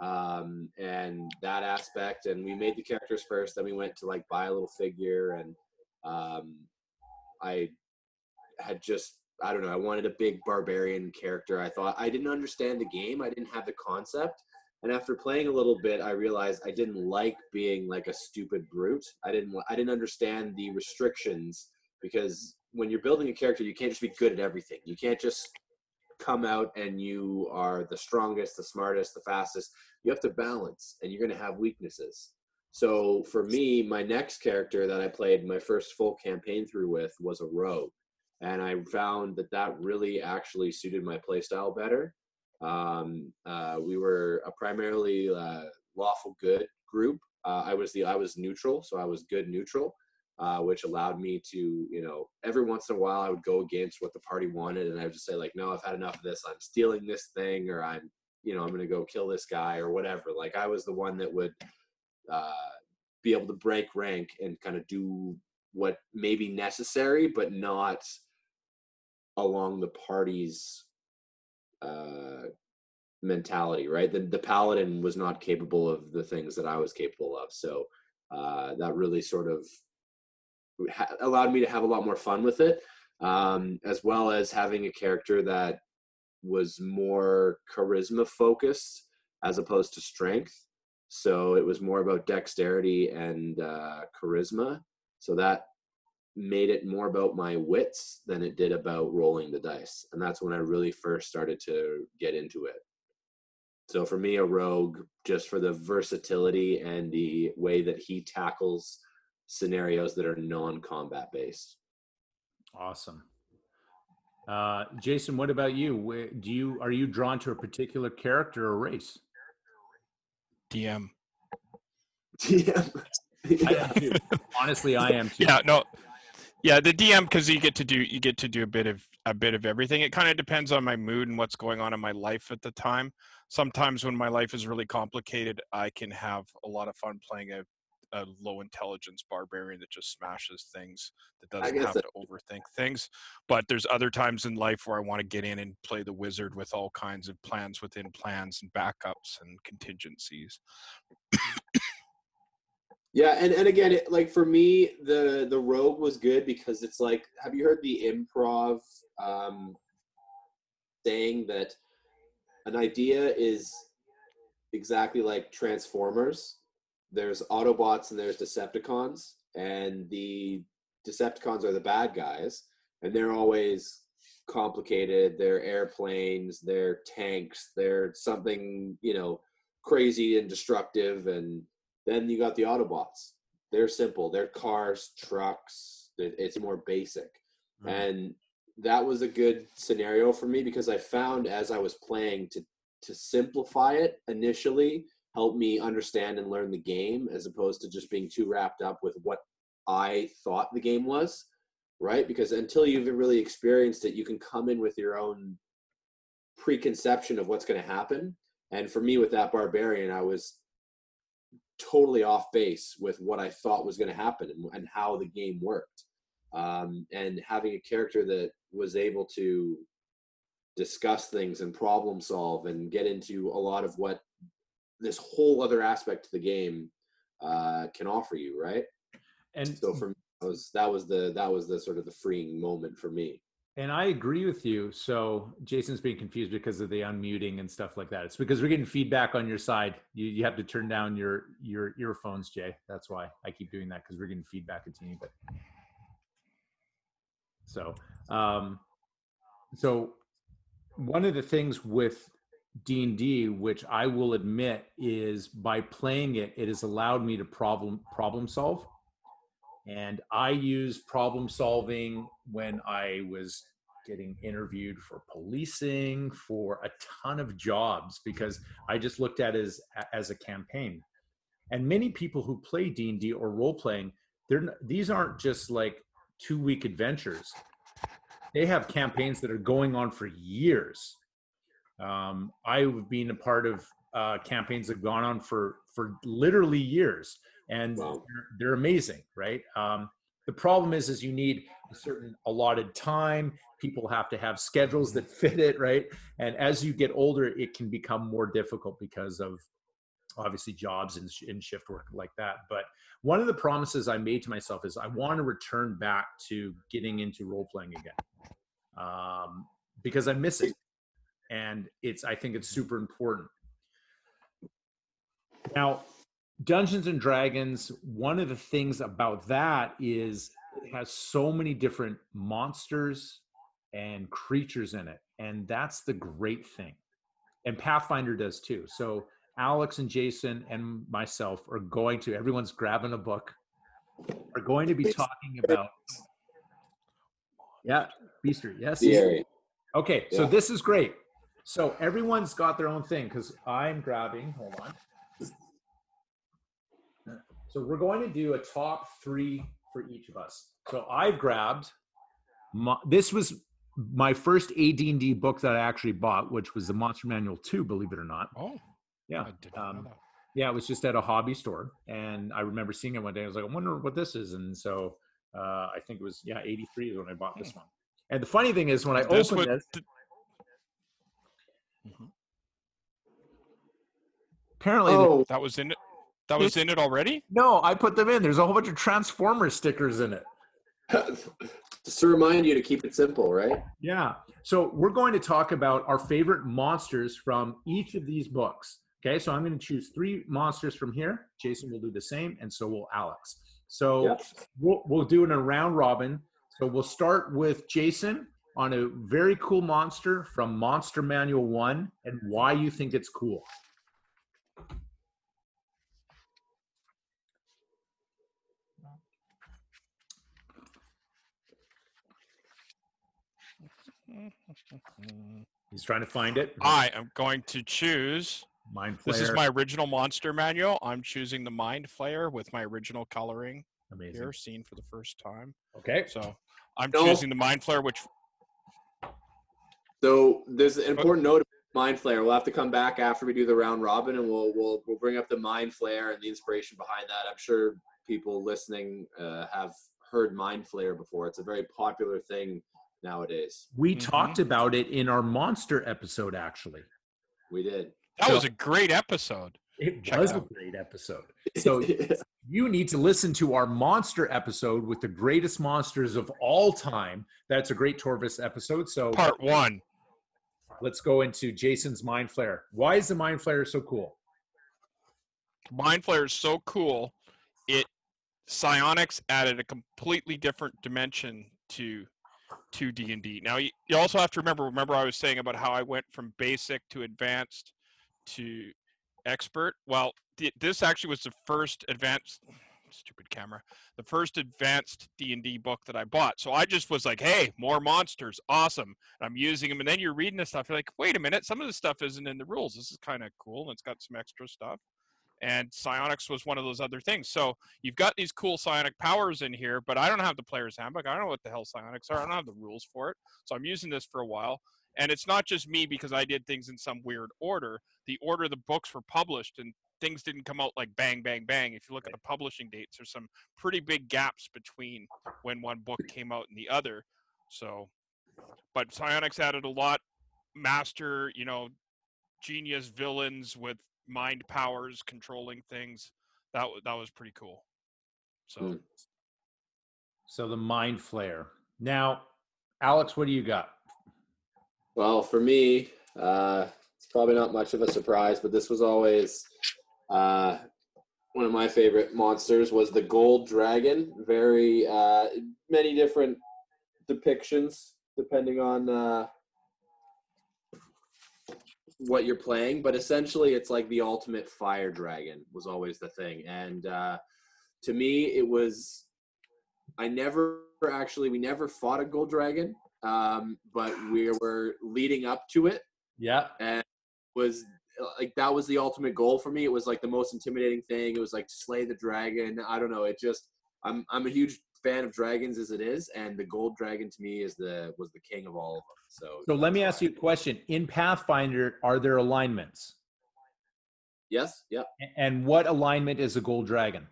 um, and that aspect, and we made the characters first. Then we went to like buy a little figure, and um, I had just I don't know. I wanted a big barbarian character. I thought I didn't understand the game. I didn't have the concept. And after playing a little bit, I realized I didn't like being like a stupid brute. I didn't. I didn't understand the restrictions because when you're building a character, you can't just be good at everything. You can't just come out and you are the strongest, the smartest, the fastest. You have to balance, and you're going to have weaknesses. So for me, my next character that I played my first full campaign through with was a rogue and I found that that really actually suited my playstyle better. Um, uh, we were a primarily uh, lawful good group. Uh, I was the I was neutral, so I was good neutral, uh, which allowed me to you know every once in a while I would go against what the party wanted, and I would just say like, no, I've had enough of this. I'm stealing this thing, or I'm you know I'm going to go kill this guy or whatever. Like I was the one that would uh, be able to break rank and kind of do what may be necessary, but not along the party's uh, mentality, right? The the paladin was not capable of the things that I was capable of, so uh, that really sort of ha- allowed me to have a lot more fun with it, um, as well as having a character that was more charisma focused as opposed to strength. So it was more about dexterity and uh, charisma. So that made it more about my wits than it did about rolling the dice. And that's when I really first started to get into it. So for me, a rogue, just for the versatility and the way that he tackles scenarios that are non-combat based. Awesome. Uh, Jason, what about you? Do you are you drawn to a particular character or race? DM. DM. yeah. Honestly, I am too. Yeah, no, yeah, the DM because you get to do you get to do a bit of a bit of everything. It kind of depends on my mood and what's going on in my life at the time. Sometimes when my life is really complicated, I can have a lot of fun playing a, a low intelligence barbarian that just smashes things that doesn't have that- to overthink things. But there's other times in life where I want to get in and play the wizard with all kinds of plans within plans and backups and contingencies. Yeah, and, and again, it, like for me, the the rogue was good because it's like, have you heard the improv um, saying that an idea is exactly like Transformers? There's Autobots and there's Decepticons, and the Decepticons are the bad guys, and they're always complicated. They're airplanes, they're tanks, they're something you know crazy and destructive and then you got the Autobots. They're simple. They're cars, trucks. It's more basic. Mm-hmm. And that was a good scenario for me because I found as I was playing to to simplify it initially helped me understand and learn the game as opposed to just being too wrapped up with what I thought the game was, right? Because until you've really experienced it, you can come in with your own preconception of what's going to happen. And for me with that barbarian, I was totally off base with what I thought was going to happen and, and, how the game worked. Um, and having a character that was able to discuss things and problem solve and get into a lot of what this whole other aspect of the game uh, can offer you, right? And so for me, that was that was the that was the sort of the freeing moment for me. And I agree with you. So Jason's being confused because of the unmuting and stuff like that. It's because we're getting feedback on your side. You, you have to turn down your your earphones, Jay. That's why I keep doing that because we're getting feedback continue. But so um, so one of the things with D and D, which I will admit, is by playing it, it has allowed me to problem problem solve and I used problem solving when I was getting interviewed for policing, for a ton of jobs, because I just looked at it as, as a campaign. And many people who play D&D or role playing, they're, these aren't just like two week adventures. They have campaigns that are going on for years. Um, I've been a part of uh, campaigns that have gone on for for literally years and wow. they're, they're, amazing, right? Um, the problem is, is you need a certain allotted time. People have to have schedules that fit it, right? And as you get older, it can become more difficult because of obviously jobs and, and shift work like that. But one of the promises I made to myself is I want to return back to getting into role playing again um, because I miss it, and it's I think it's super important. Now, Dungeons and Dragons, one of the things about that is it has so many different monsters and creatures in it. And that's the great thing. And Pathfinder does too. So Alex and Jason and myself are going to, everyone's grabbing a book, We're going to be talking about. Yeah, Beaster, yes. Okay, so this is great. So everyone's got their own thing because I'm grabbing, hold on. So we're going to do a top three for each of us. So I've grabbed my, this was my first AD&D book that I actually bought, which was the Monster Manual 2, believe it or not. Oh, yeah. Um, yeah, it was just at a hobby store. And I remember seeing it one day. I was like, I wonder what this is. And so uh, I think it was, yeah, 83 is when I bought this hmm. one. And the funny thing is when I opened this. Th-. Apparently, Oh, That was in it. That was in it already. no, I put them in. There's a whole bunch of Transformer stickers in it. just to remind you to keep it simple, right? Yeah. So we're going to talk about our favorite monsters from each of these books. Okay. So I'm going to choose three monsters from here. Jason will do the same, and so will Alex. So Yeah. we'll, we'll do it in a round robin. So we'll start with Jason on a very cool monster from Monster Manual 1 and why you think it's cool. He's trying to find it. I am going to choose. Mind Flayer. This is my original monster manual. I'm choosing the Mind Flayer with my original coloring Amazing. here, seen for the first time. Okay. So I'm No. choosing the Mind Flayer, which So there's an important note about Mind Flayer. We'll have to come back after we do the round robin, and we'll we'll we'll bring up the Mind Flayer and the inspiration behind that. I'm sure people listening uh, have heard Mind Flayer before. It's a very popular thing nowadays. We Mhm. talked about it in our monster episode, actually. We did. that So- was a great episode. It Check was it a great episode. So you need to listen to our monster episode with the greatest monsters of all time. That's a great Torvis episode. So Part one. let's go into Jason's Mind Flayer. Why is the Mind Flayer so cool? Mind Flayer is so cool. It psionics added a completely different dimension to to D and D. Now you, you also have to remember. Remember, I was saying about how I went from basic to advanced to expert. Well, th- this actually was the first advanced. Stupid camera. The first advanced D and D book that I bought. So I just was like, "Hey, more monsters, awesome!" And I'm using them. And then you're reading this stuff. You're like, "Wait a minute, some of this stuff isn't in the rules. This is kind of cool, and it's got some extra stuff." And psionics was one of those other things. So you've got these cool psionic powers in here but i don't have the player's handbook. I don't know what the hell psionics are. I don't have the rules for it. So i'm using this for a while. And it's not just me because i did things in some weird order. The order the books were published and things didn't come out like bang bang bang. If you look at the publishing dates there's some pretty big gaps between when one book came out and the other. So but psionics added a lot. Master you know genius villains with mind powers controlling things. That wa- that was pretty cool. So Hmm. So the Mind Flayer. Now, Alex, what do you got? Well, for me, uh, it's probably not much of a surprise, but this was always uh, one of my favorite monsters. Was the gold dragon? Very uh, many different depictions depending on uh, what you're playing, but essentially, it's like the ultimate fire dragon was always the thing, and uh, to me, it was. I never actually we never fought a gold dragon um, but we were leading up to it. Yeah. and was like that was the ultimate goal for me. It was like the most intimidating thing. It was like to slay the dragon. I don't know. It just i'm i'm a huge fan of dragons as it is and the gold dragon to me is the was the king of all of them so So let me ask you a question. In Pathfinder, are there alignments? yes yep And what alignment is a gold dragon?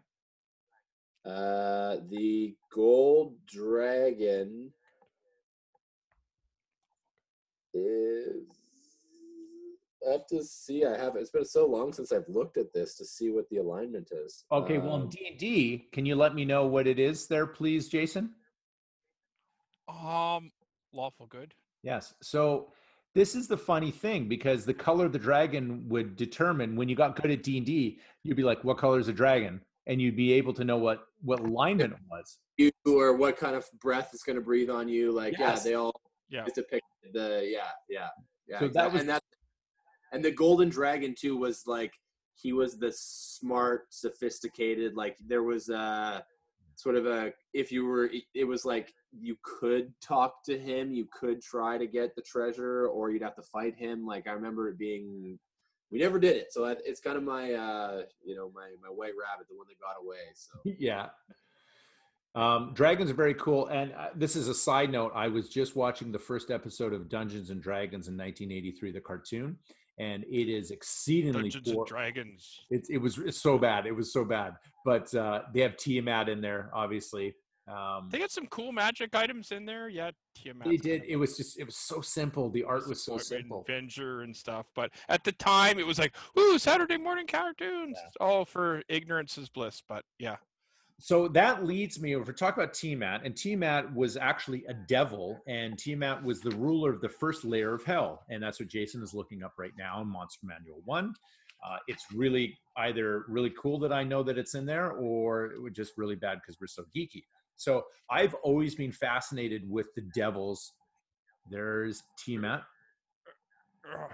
uh the gold dragon is I have to see. I have. It's been so long since I've looked at this to see what the alignment is. Okay, well, in Um, D and D, can you let me know what it is there, please, Jason? um lawful good. Yes. So this is the funny thing because the color of the dragon would determine when you got good at D and D, you'd be like, "What color is a dragon?" and you'd be able to know what what alignment it was. you or what kind of breath is going to breathe on you. Like, Yes. yeah, they all Yeah. it's depicted the yeah, yeah, yeah. So that was- and that and the golden dragon too was like he was the smart, sophisticated. Like there was a sort of a if you were it was like you could talk to him, you could try to get the treasure, or you'd have to fight him. Like I remember it being. We never did it, so that- it's kind of my, uh, you know, my my white rabbit, the one that got away. So yeah. Um, dragons are very cool. And uh, this is a side note. I was just watching the first episode of Dungeons and Dragons in 1983, the cartoon, and it is exceedingly Dungeons poor. and Dragons. It, it was it's so bad. It was so bad. But uh, they have Tiamat in there, obviously. Um, They had some cool magic items in there. Yeah, Tiamat. they did. It was just it was so simple. The art was so simple. Avenger and stuff. But at the time, it was like, ooh, Saturday morning cartoons. All for ignorance is bliss. But yeah, So that leads me over to talk about Tiamat, and Tiamat was actually a devil, and Tiamat was the ruler of the first layer of hell, and that's what Jason is looking up right now in Monster Manual One. Uh, it's really either really cool that I know that it's in there, or it was just really bad because we're so geeky. So I've always been fascinated with the devils. There's. Ugh.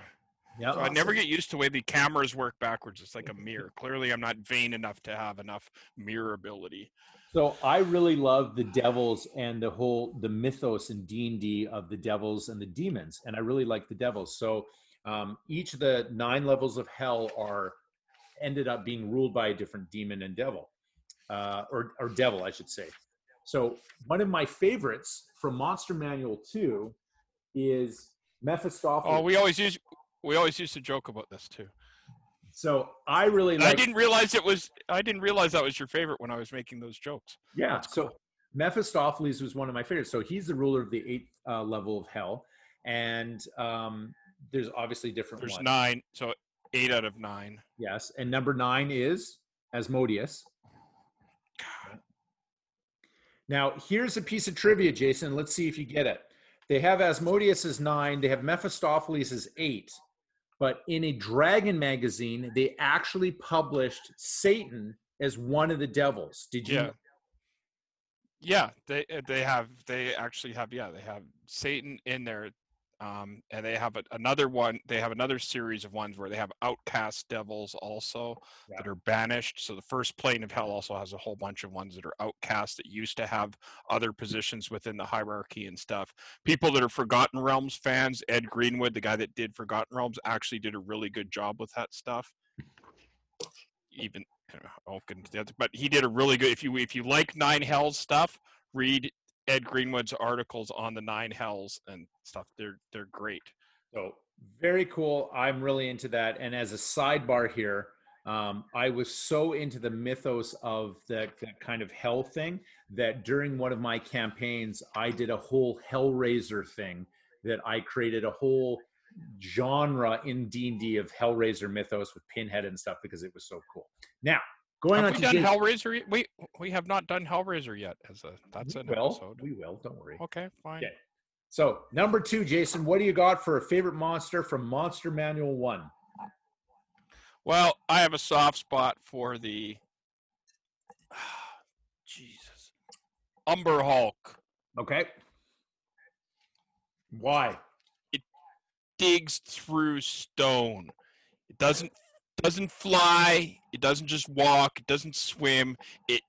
Yeah, So I never get used to the way the cameras work backwards. It's like a mirror. Clearly, I'm not vain enough to have enough mirror ability. So I really love the devils and the whole the mythos and D and D of the devils and the demons, and I really like the devils. So um, each of the nine levels of hell are ended up being ruled by a different demon and devil, uh, or or devil, I should say. So one of my favorites from Monster Manual Two is Mephistopheles. Oh, we always use we always used to joke about this too. so I really And I didn't realize it was. I didn't realize that was your favorite when I was making those jokes. Yeah. That's so cool. Mephistopheles was one of my favorites. So he's the ruler of the eighth uh, level of hell, and um, there's obviously different There's ones. nine, so eight out of nine. Yes, and number nine is Asmodeus. Now here's a piece of trivia, Jason. Let's see if you get it. They have Asmodeus as nine. They have Mephistopheles as eight. But in a dragon magazine, they actually published Satan as one of the devils. Did you? Yeah. Yeah, they they have they actually have yeah they have Satan in there, um, and they have a, another one. They have another series of ones where they have outcast devils also that are banished. So the first plane of hell also has a whole bunch of ones that are outcast that used to have other positions within the hierarchy and stuff. People that are Forgotten Realms fans, Ed Greenwood, the guy that did Forgotten Realms, actually did a really good job with that stuff. Even I'll get into the other, but he did a really good. If you if you like Nine Hells stuff, read Ed Greenwood's articles on the Nine Hells and stuff. They're they're great. So very cool. I'm really into that. And as a sidebar here, um, I was so into the mythos of that, that kind of hell thing that during one of my campaigns, I did a whole Hellraiser thing that I created a whole genre in D&D of Hellraiser mythos with Pinhead and stuff because it was so cool. Now, going have on we to done Hellraiser? We we have not done Hellraiser yet. As a that's an will, episode. we will, don't worry. Okay, fine. Okay. So, number 2, Jason, what do you got for a favorite monster from Monster Manual 1? Well, I have a soft spot for the Jesus Umber Hulk. Okay. Why? It digs through stone. It doesn't doesn't fly. It doesn't just walk. It doesn't swim. It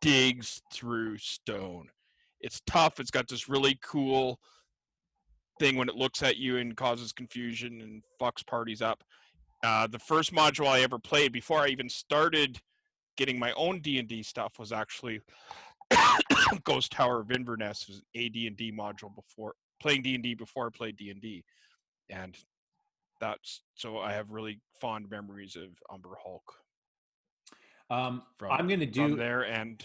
digs through stone. It's tough. It's got this really cool thing when it looks at you and causes confusion and fucks parties up. Uh, the first module I ever played before I even started getting my own D and D stuff was actually Ghost Tower of Inverness was a D and D module before playing D and D before I played D and D, and that's so I have really fond memories of Umber Hulk Um, from I'm going to from do there, and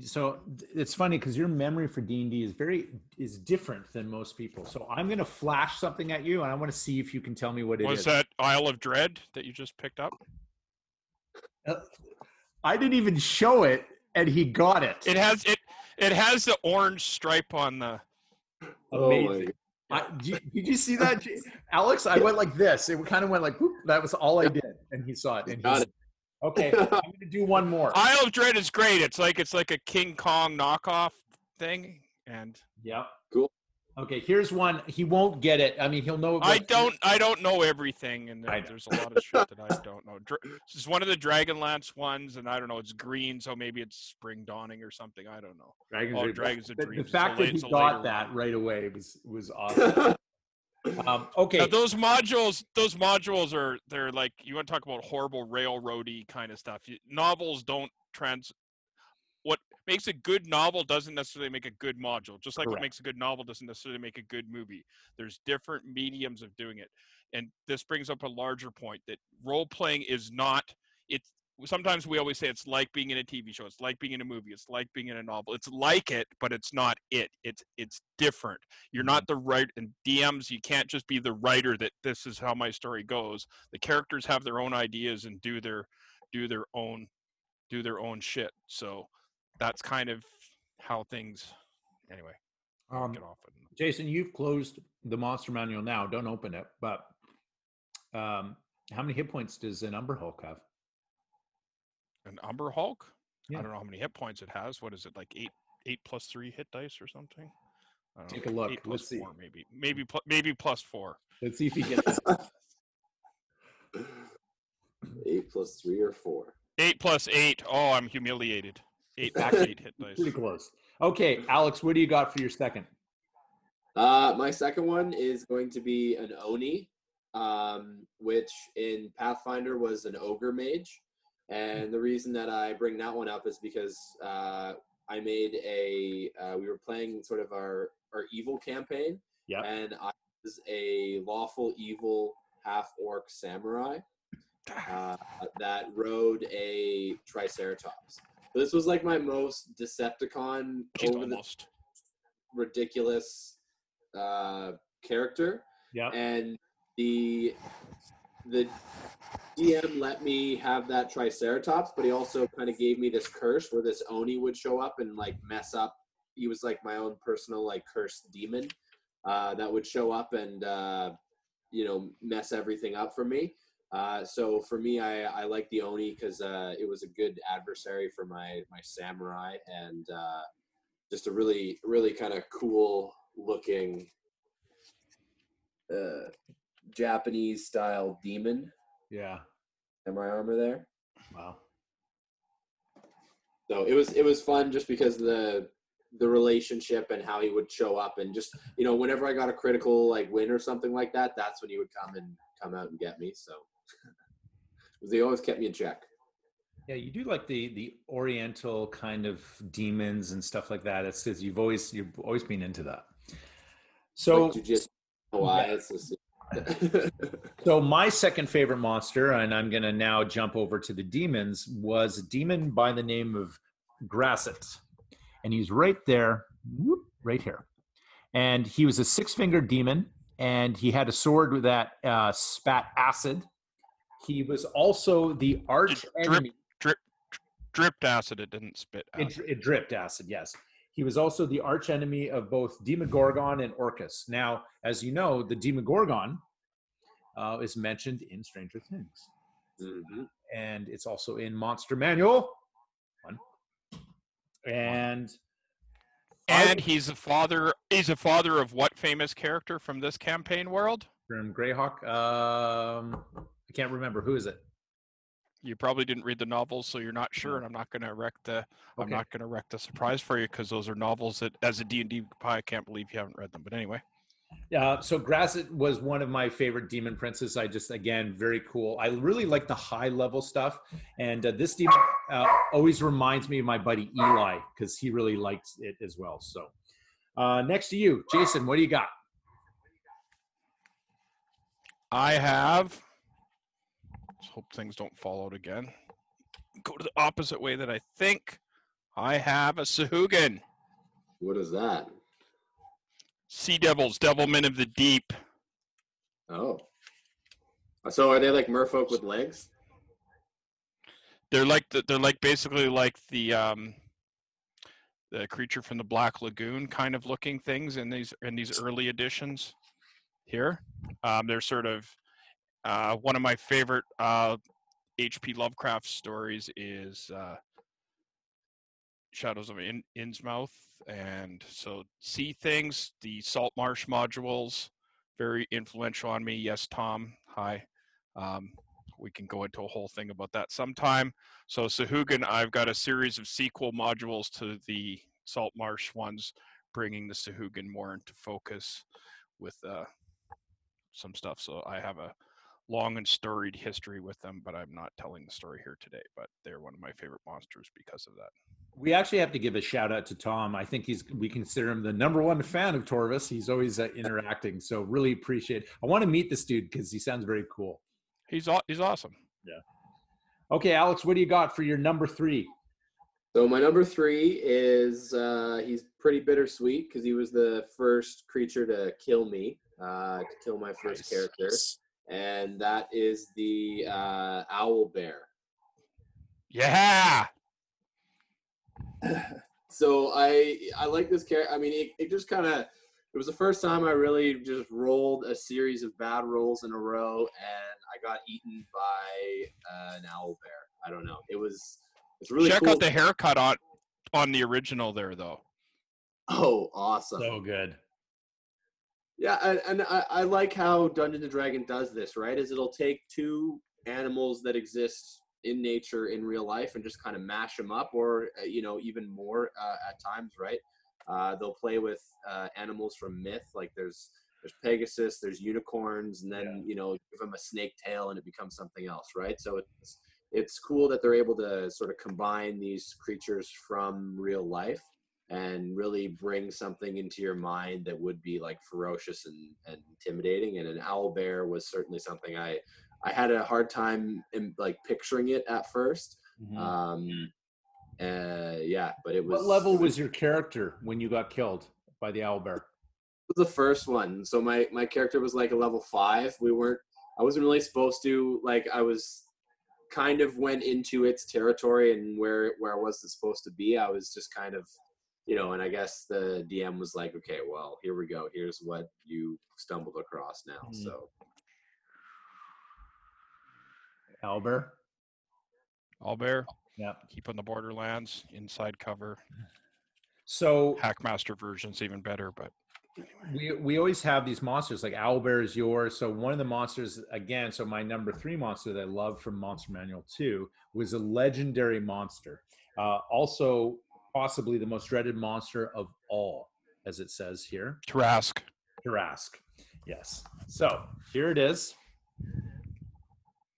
so it's funny because your memory for D&D is very is different than most people. So I'm going to flash something at you and I want to see if you can tell me what it is. was that Isle of Dread that you just picked up? Uh, I didn't even show it and he got it. It has it. It has the orange stripe on the. Oh Amazing. I, did, you, did you see that, Alex? I went like this. It kind of went like, whoop, that was all I did. And he saw it. And Got it. okay, I'm going to do one more. Isle of Dread is great. It's like it's like a King Kong knockoff thing, and Yep. Okay, here's one. He won't get it. I mean, he'll know. I don't I don't know everything, and there, there's a lot of shit that I don't know. Dra- This is one of the Dragonlance ones, and I don't know. It's green, so maybe it's spring dawning or something. I don't know. Dragons Oh, are- Dragons of the, the Dreams. It's fact that he got that one. right away was was awesome. um, okay, Now, those modules, those modules are they're like you want to talk about horrible railroady kind of stuff. You, novels don't trans. Makes a good novel doesn't necessarily make a good module. Just like Correct. what makes a good novel doesn't necessarily make a good movie. There's different mediums of doing it, and this brings up a larger point that role playing is not. It's sometimes we always say it's like being in a TV show, it's like being in a movie, it's like being in a novel. It's like it, but it's not it. It's it's different. You're not mm-hmm. the right and DMs. You can't just be the writer that this is how my story goes. The characters have their own ideas and do their do their own do their own shit. So that's kind of how things. Anyway, I'll Um, get off it. Jason, you've closed the monster manual now. Don't open it. But um, how many hit points does an Umber Hulk have? An Umber Hulk. Yeah. I don't know how many hit points it has. What is it like eight eight plus three hit dice or something? I don't Take know. a look. Eight plus Let's see. four, maybe maybe pl- maybe plus four. Let's see if he gets. Eight plus three or four. Eight plus eight. Oh, I'm humiliated. Eight plus eight hit dice. Pretty close. Okay, Alex, what do you got for your second? Uh, my second one is going to be an Oni, um, which in Pathfinder was an ogre mage. And the reason that I bring that one up is because uh, I made a, uh, we were playing sort of our, our evil campaign. Yep. And I was a lawful evil half orc samurai uh, that rode a Triceratops. This was like my most Decepticon She's over the ridiculous uh, character, Yeah. and the the DM let me have that Triceratops, but he also kind of gave me this curse where this Oni would show up and like mess up. He was like my own personal like cursed demon uh, that would show up and uh, you know mess everything up for me. Uh, so for me, I, I like the Oni because uh, it was a good adversary for my my samurai and uh, just a really really kind of cool looking uh, Japanese style demon Yeah. my armor there. Wow. So it was it was fun just because the the relationship and how he would show up and just you know whenever I got a critical like win or something like that, that's when he would come and come out and get me. So they always kept me in check. Yeah, you do like the the Oriental kind of demons and stuff like that. It's because you've always you've always been into that. So like, just why So my second favorite monster, and I'm gonna now jump over to the demons, was a demon by the name of Graz'zt, and he's right there, whoop, right here, and he was a six-fingered demon, and he had a sword that uh, spat acid. He was also the arch Drip, enemy. drip, dripped acid. It didn't spit It, acid. dri- it dripped acid, yes. He was also the arch enemy of both Demogorgon and Orcus. Now, as you know, the Demogorgon uh, is mentioned in Stranger Things, Mhm. and it's also in Monster Manual. One. And And he's a father. He's a father of what famous character from this campaign world? from Greyhawk, um, I can't remember who is it. You probably didn't read the novels, so you're not sure, and I'm not going to wreck the. I'm not going to wreck the surprise for you because those are novels that, as a D and D pie, I can't believe you haven't read them. But anyway, Uh, so Graz'zt was one of my favorite demon princes. I just again very cool. I really like the high level stuff, and uh, this demon uh, always reminds me of my buddy Eli because he really likes it as well. So uh, next to you, Jason, what do you got? I have. Let's hope things don't fall out again. Go to the opposite way that I think. I have a Sahuagin. What is that? Sea devils, devilmen of the deep. Oh. So are they like merfolk with legs? They're like the, they're like basically like the um the creature from the Black Lagoon kind of looking things in these in these early editions here. Um, they're sort of uh, one of my favorite uh, H.P. Lovecraft stories is uh, Shadows of In- Innsmouth, and so sea things. The Salt Marsh modules very influential on me. Yes, Tom. Hi. Um, we can go into a whole thing about that sometime. So Sahuagin, I've got a series of sequel modules to the Salt Marsh ones, bringing the Sahugan more into focus with uh, some stuff. So I have a long and storied history with them, but I'm not telling the story here today. But they're one of my favorite monsters because of that. We actually have to give a shout out to Tom. I think he's we consider him the number one fan of Torvis. He's always uh, interacting, so really appreciate. I want to meet this dude because he sounds very cool. He's he's awesome. Yeah. Okay, Alex, what do you got for your number three? So my number three is uh, he's pretty bittersweet because he was the first creature to kill me, uh, to kill my first Nice. character, and that is the uh, owl bear. Yeah. so I I like this character. I mean, it, it just kind of it was the first time I really just rolled a series of bad rolls in a row, and I got eaten by uh, an owl bear. I don't know. It was it's really Check cool. out the haircut on on the original there though. oh, awesome! So good. Yeah, and, and I, I like how Dungeons and Dragon does this. Right, is it'll take two animals that exist in nature in real life and just kind of mash them up, or uh, you know even more uh, at times. Right, uh, they'll play with uh, animals from myth, like there's there's Pegasus, there's unicorns, and then you know give them a snake tail and it becomes something else. Right, so it's it's cool that they're able to sort of combine these creatures from real life and really bring something into your mind that would be like ferocious and, and intimidating. And an owl bear was certainly something I I had a hard time in like picturing it at first. Mhm. Um, uh, yeah, but it was what level was your character when you got killed by the owl bear? the first one. So my my character was like a level five. We weren't. I wasn't really supposed to. Like I was kind of went into its territory and where where I wasn't supposed to be. I was just kind of, you know. And I guess the DM was like, okay, well, here we go. Here's what you stumbled across now. Mhm. So Owl bear. Yeah. Keep on the borderlands, inside cover. So Hackmaster version's even better, but we we always have these monsters like owlbear is yours so one of the monsters again so my number three monster that i love from monster manual 2 was a legendary monster uh, also possibly the most dreaded monster of all as it says here Tarrasque. Tarrasque. yes so here it is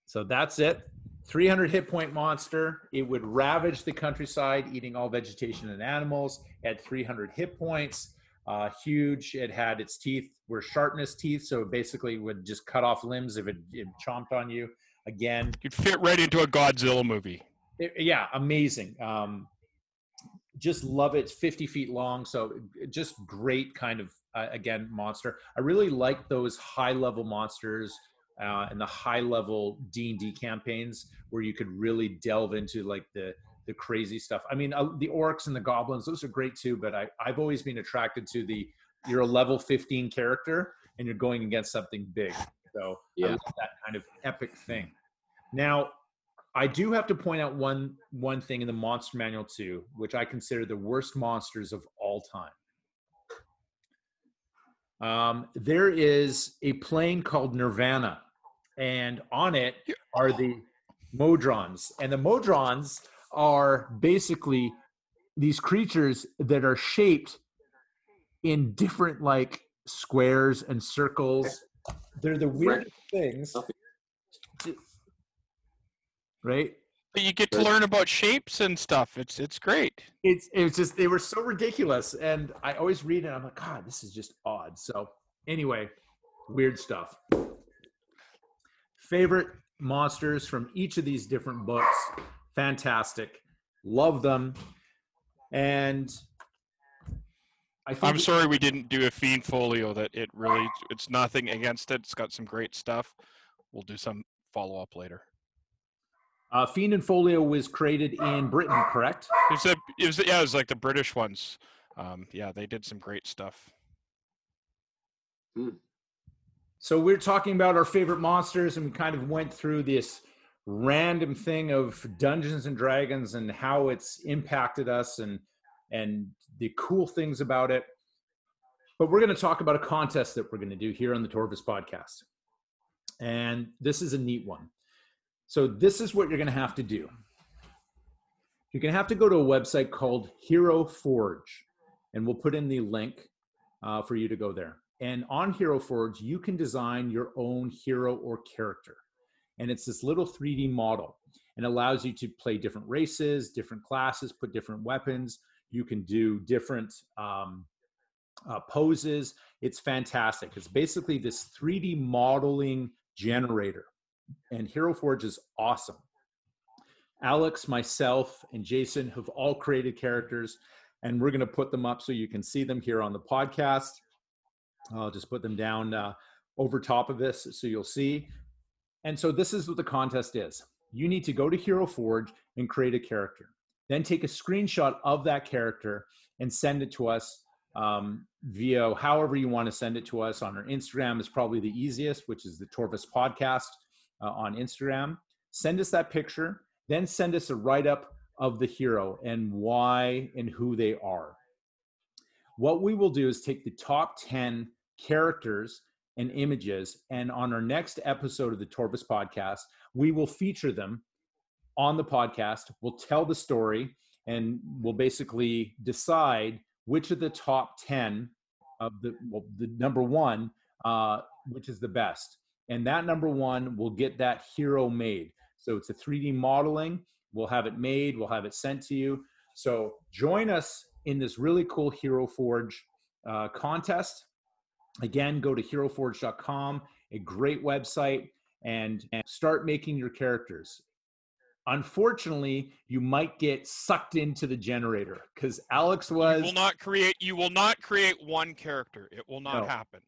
so that's it 300 hit point monster it would ravage the countryside eating all vegetation and animals at 300 hit points uh, huge. It had its teeth were sharpness teeth, so it basically would just cut off limbs if it, it chomped on you. Again, You'd fit right into a Godzilla movie. it- yeah, amazing. Um, just love it. It's 50 feet long, so just great kind of uh, again monster. I really like those high level monsters uh, and the high level D and D campaigns where you could really delve into like the the crazy stuff. I mean, uh, the orcs and the goblins; those are great too. But I I've always been attracted to the you're a level 15 character and you're going against something big. So Yeah. that kind of epic thing. Now, I do have to point out one one thing in the Monster Manual 2, which I consider the worst monsters of all time. Um, there is a plane called Nirvana, and on it are the Modrons, and the Modrons are basically these creatures that are shaped in different like squares and circles. They're the weirdest things, right? But you get to learn about shapes and stuff. It's it's great. it's it's just they were so ridiculous. And i always read it i'm like god this is just odd. So anyway weird stuff favorite monsters from each of these different books fantastic love them and i think I'm sorry we didn't do a fiend folio. That it really it's nothing against it. It's got some great stuff. We'll do some follow up later. uh, fiend and folio was created in britain correct It was a, it was yeah, it was like the British ones. Um, yeah, they did some great stuff. So we're talking about our favorite monsters, and we kind of went through this random thing of Dungeons and Dragons and how it's impacted us and and the cool things about it. But we're going to talk about a contest that we're going to do here on the Torvus podcast. And this is a neat one. So this is what you're going to have to do. You're going to have to go to a website called Hero Forge, and we'll put in the link uh, for you to go there. And on Hero Forge, you can design your own hero or character. And it's this little 3D model and allows you to play different races, different classes, put different weapons. You can do different um, uh, poses. It's fantastic. It's basically this 3D modeling generator. And Hero Forge is awesome. Alex, myself, and Jason have all created characters, and we're going to put them up so you can see them here on the podcast. I'll just put them down uh, over top of this so you'll see. And so this is what the contest is. You need to go to Hero Forge and create a character. Then take a screenshot of that character and send it to us um, via however you want to send it to us on our Instagram is probably the easiest, which is the Torvus Podcast uh, on Instagram. Send us that picture, then send us a write up of the hero and why and who they are. What we will do is take the top 10 characters and images, and on our next episode of the Torvus Podcast, we will feature them on the podcast. We'll tell the story and we'll basically decide which of the top 10 of the well, the number one uh, which is the best. And that number one will get that hero made. So it's a 3d modeling. We'll have it made. We'll have it sent to you. So join us in this really cool hero forge uh, contest again go to heroforge.com a great website and, and start making your characters unfortunately you might get sucked into the generator because alex was You will not create. You will not create one character. It will not No. happen.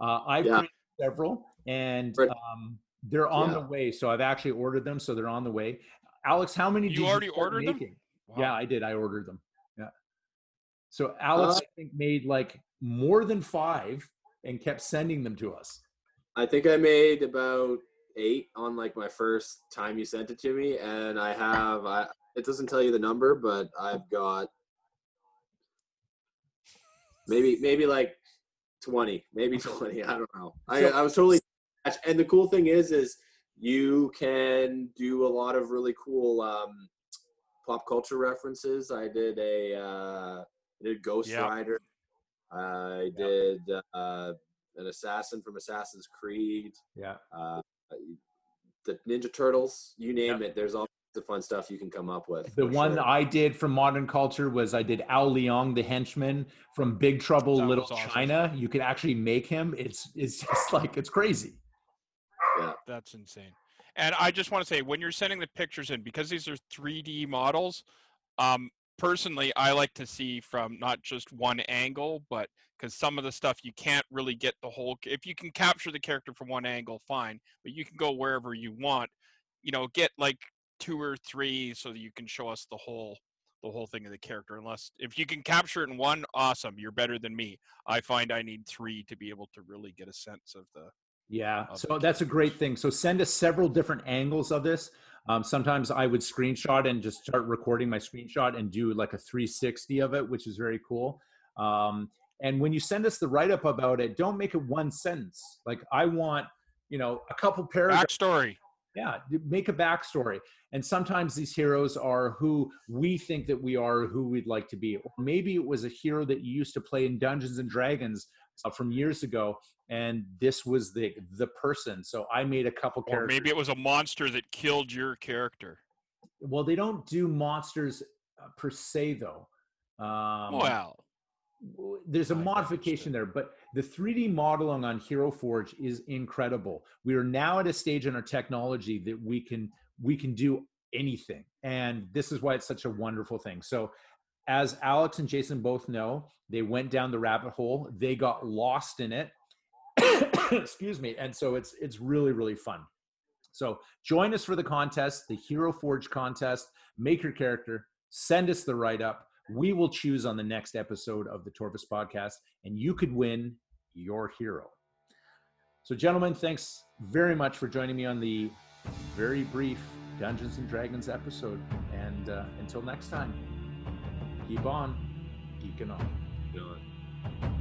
uh, i've Yeah. created several and um, they're on Yeah. the way so i've actually ordered them so they're on the way alex how many You did already start ordered them? Wow. yeah i did i ordered them yeah so alex Uh, i think made like more than five and kept sending them to us I think I made about eight on like my first time you sent it to me, and I have I. It doesn't tell you the number, but I've got maybe maybe like twenty, maybe twenty. I don't know. I I was totally. And the cool thing is, is you can do a lot of really cool um, pop culture references. I did a uh, I did Ghost Yeah. Rider. I did uh, an assassin from Assassin's Creed yeah uh, the Ninja Turtles, you name it. There's all the fun stuff you can come up with. the one sure. I did from Modern Culture was I did Ao Leong, the henchman from Big Trouble That Little awesome. China. You could actually make him. It's it's just like it's crazy. Yeah, that's insane. And I just want to say, when you're sending the pictures in, because these are 3D models, um, personally, I like to see from not just one angle, but because some of the stuff you can't really get the whole. If you can capture the character from one angle, fine, but you can go wherever you want. You know, get like two or three so that you can show us the whole the whole thing of the character unless if you can capture it in one awesome you're better than me i find i need three to be able to really get a sense of the Yeah. of So the that's a great thing. So send us several different angles of this. Um, sometimes I would screenshot and just start recording my screenshot and do like a 360 of it, which is very cool. Um, and when you send us the write up about it, don't make it one sentence. Like I want, you know, a couple paragraphs. backstory Yeah, make a backstory. And sometimes these heroes are who we think that we are, who we'd like to be. Or maybe it was a hero that you used to play in Dungeons and Dragons uh, from years ago, and this was the the person. So I made a couple Or characters. maybe it was a monster that killed your character. well, they don't do monsters uh, per se, though. Um, well, there's a I modification there, but the 3D modeling on Hero Forge is incredible. We are now at a stage in our technology that we can we can do anything, and this is why it's such a wonderful thing. So, as Alex and Jason both know, they went down the rabbit hole. They got lost in it. Excuse me, and so it's it's really really fun. So join us for the contest, the Hero Forge contest. Make your character, send us the write up. We will choose on the next episode of the Torvus podcast, and you could win your hero. So, gentlemen, thanks very much for joining me on the very brief Dungeons and Dragons episode. And uh, until next time, keep on geeking on.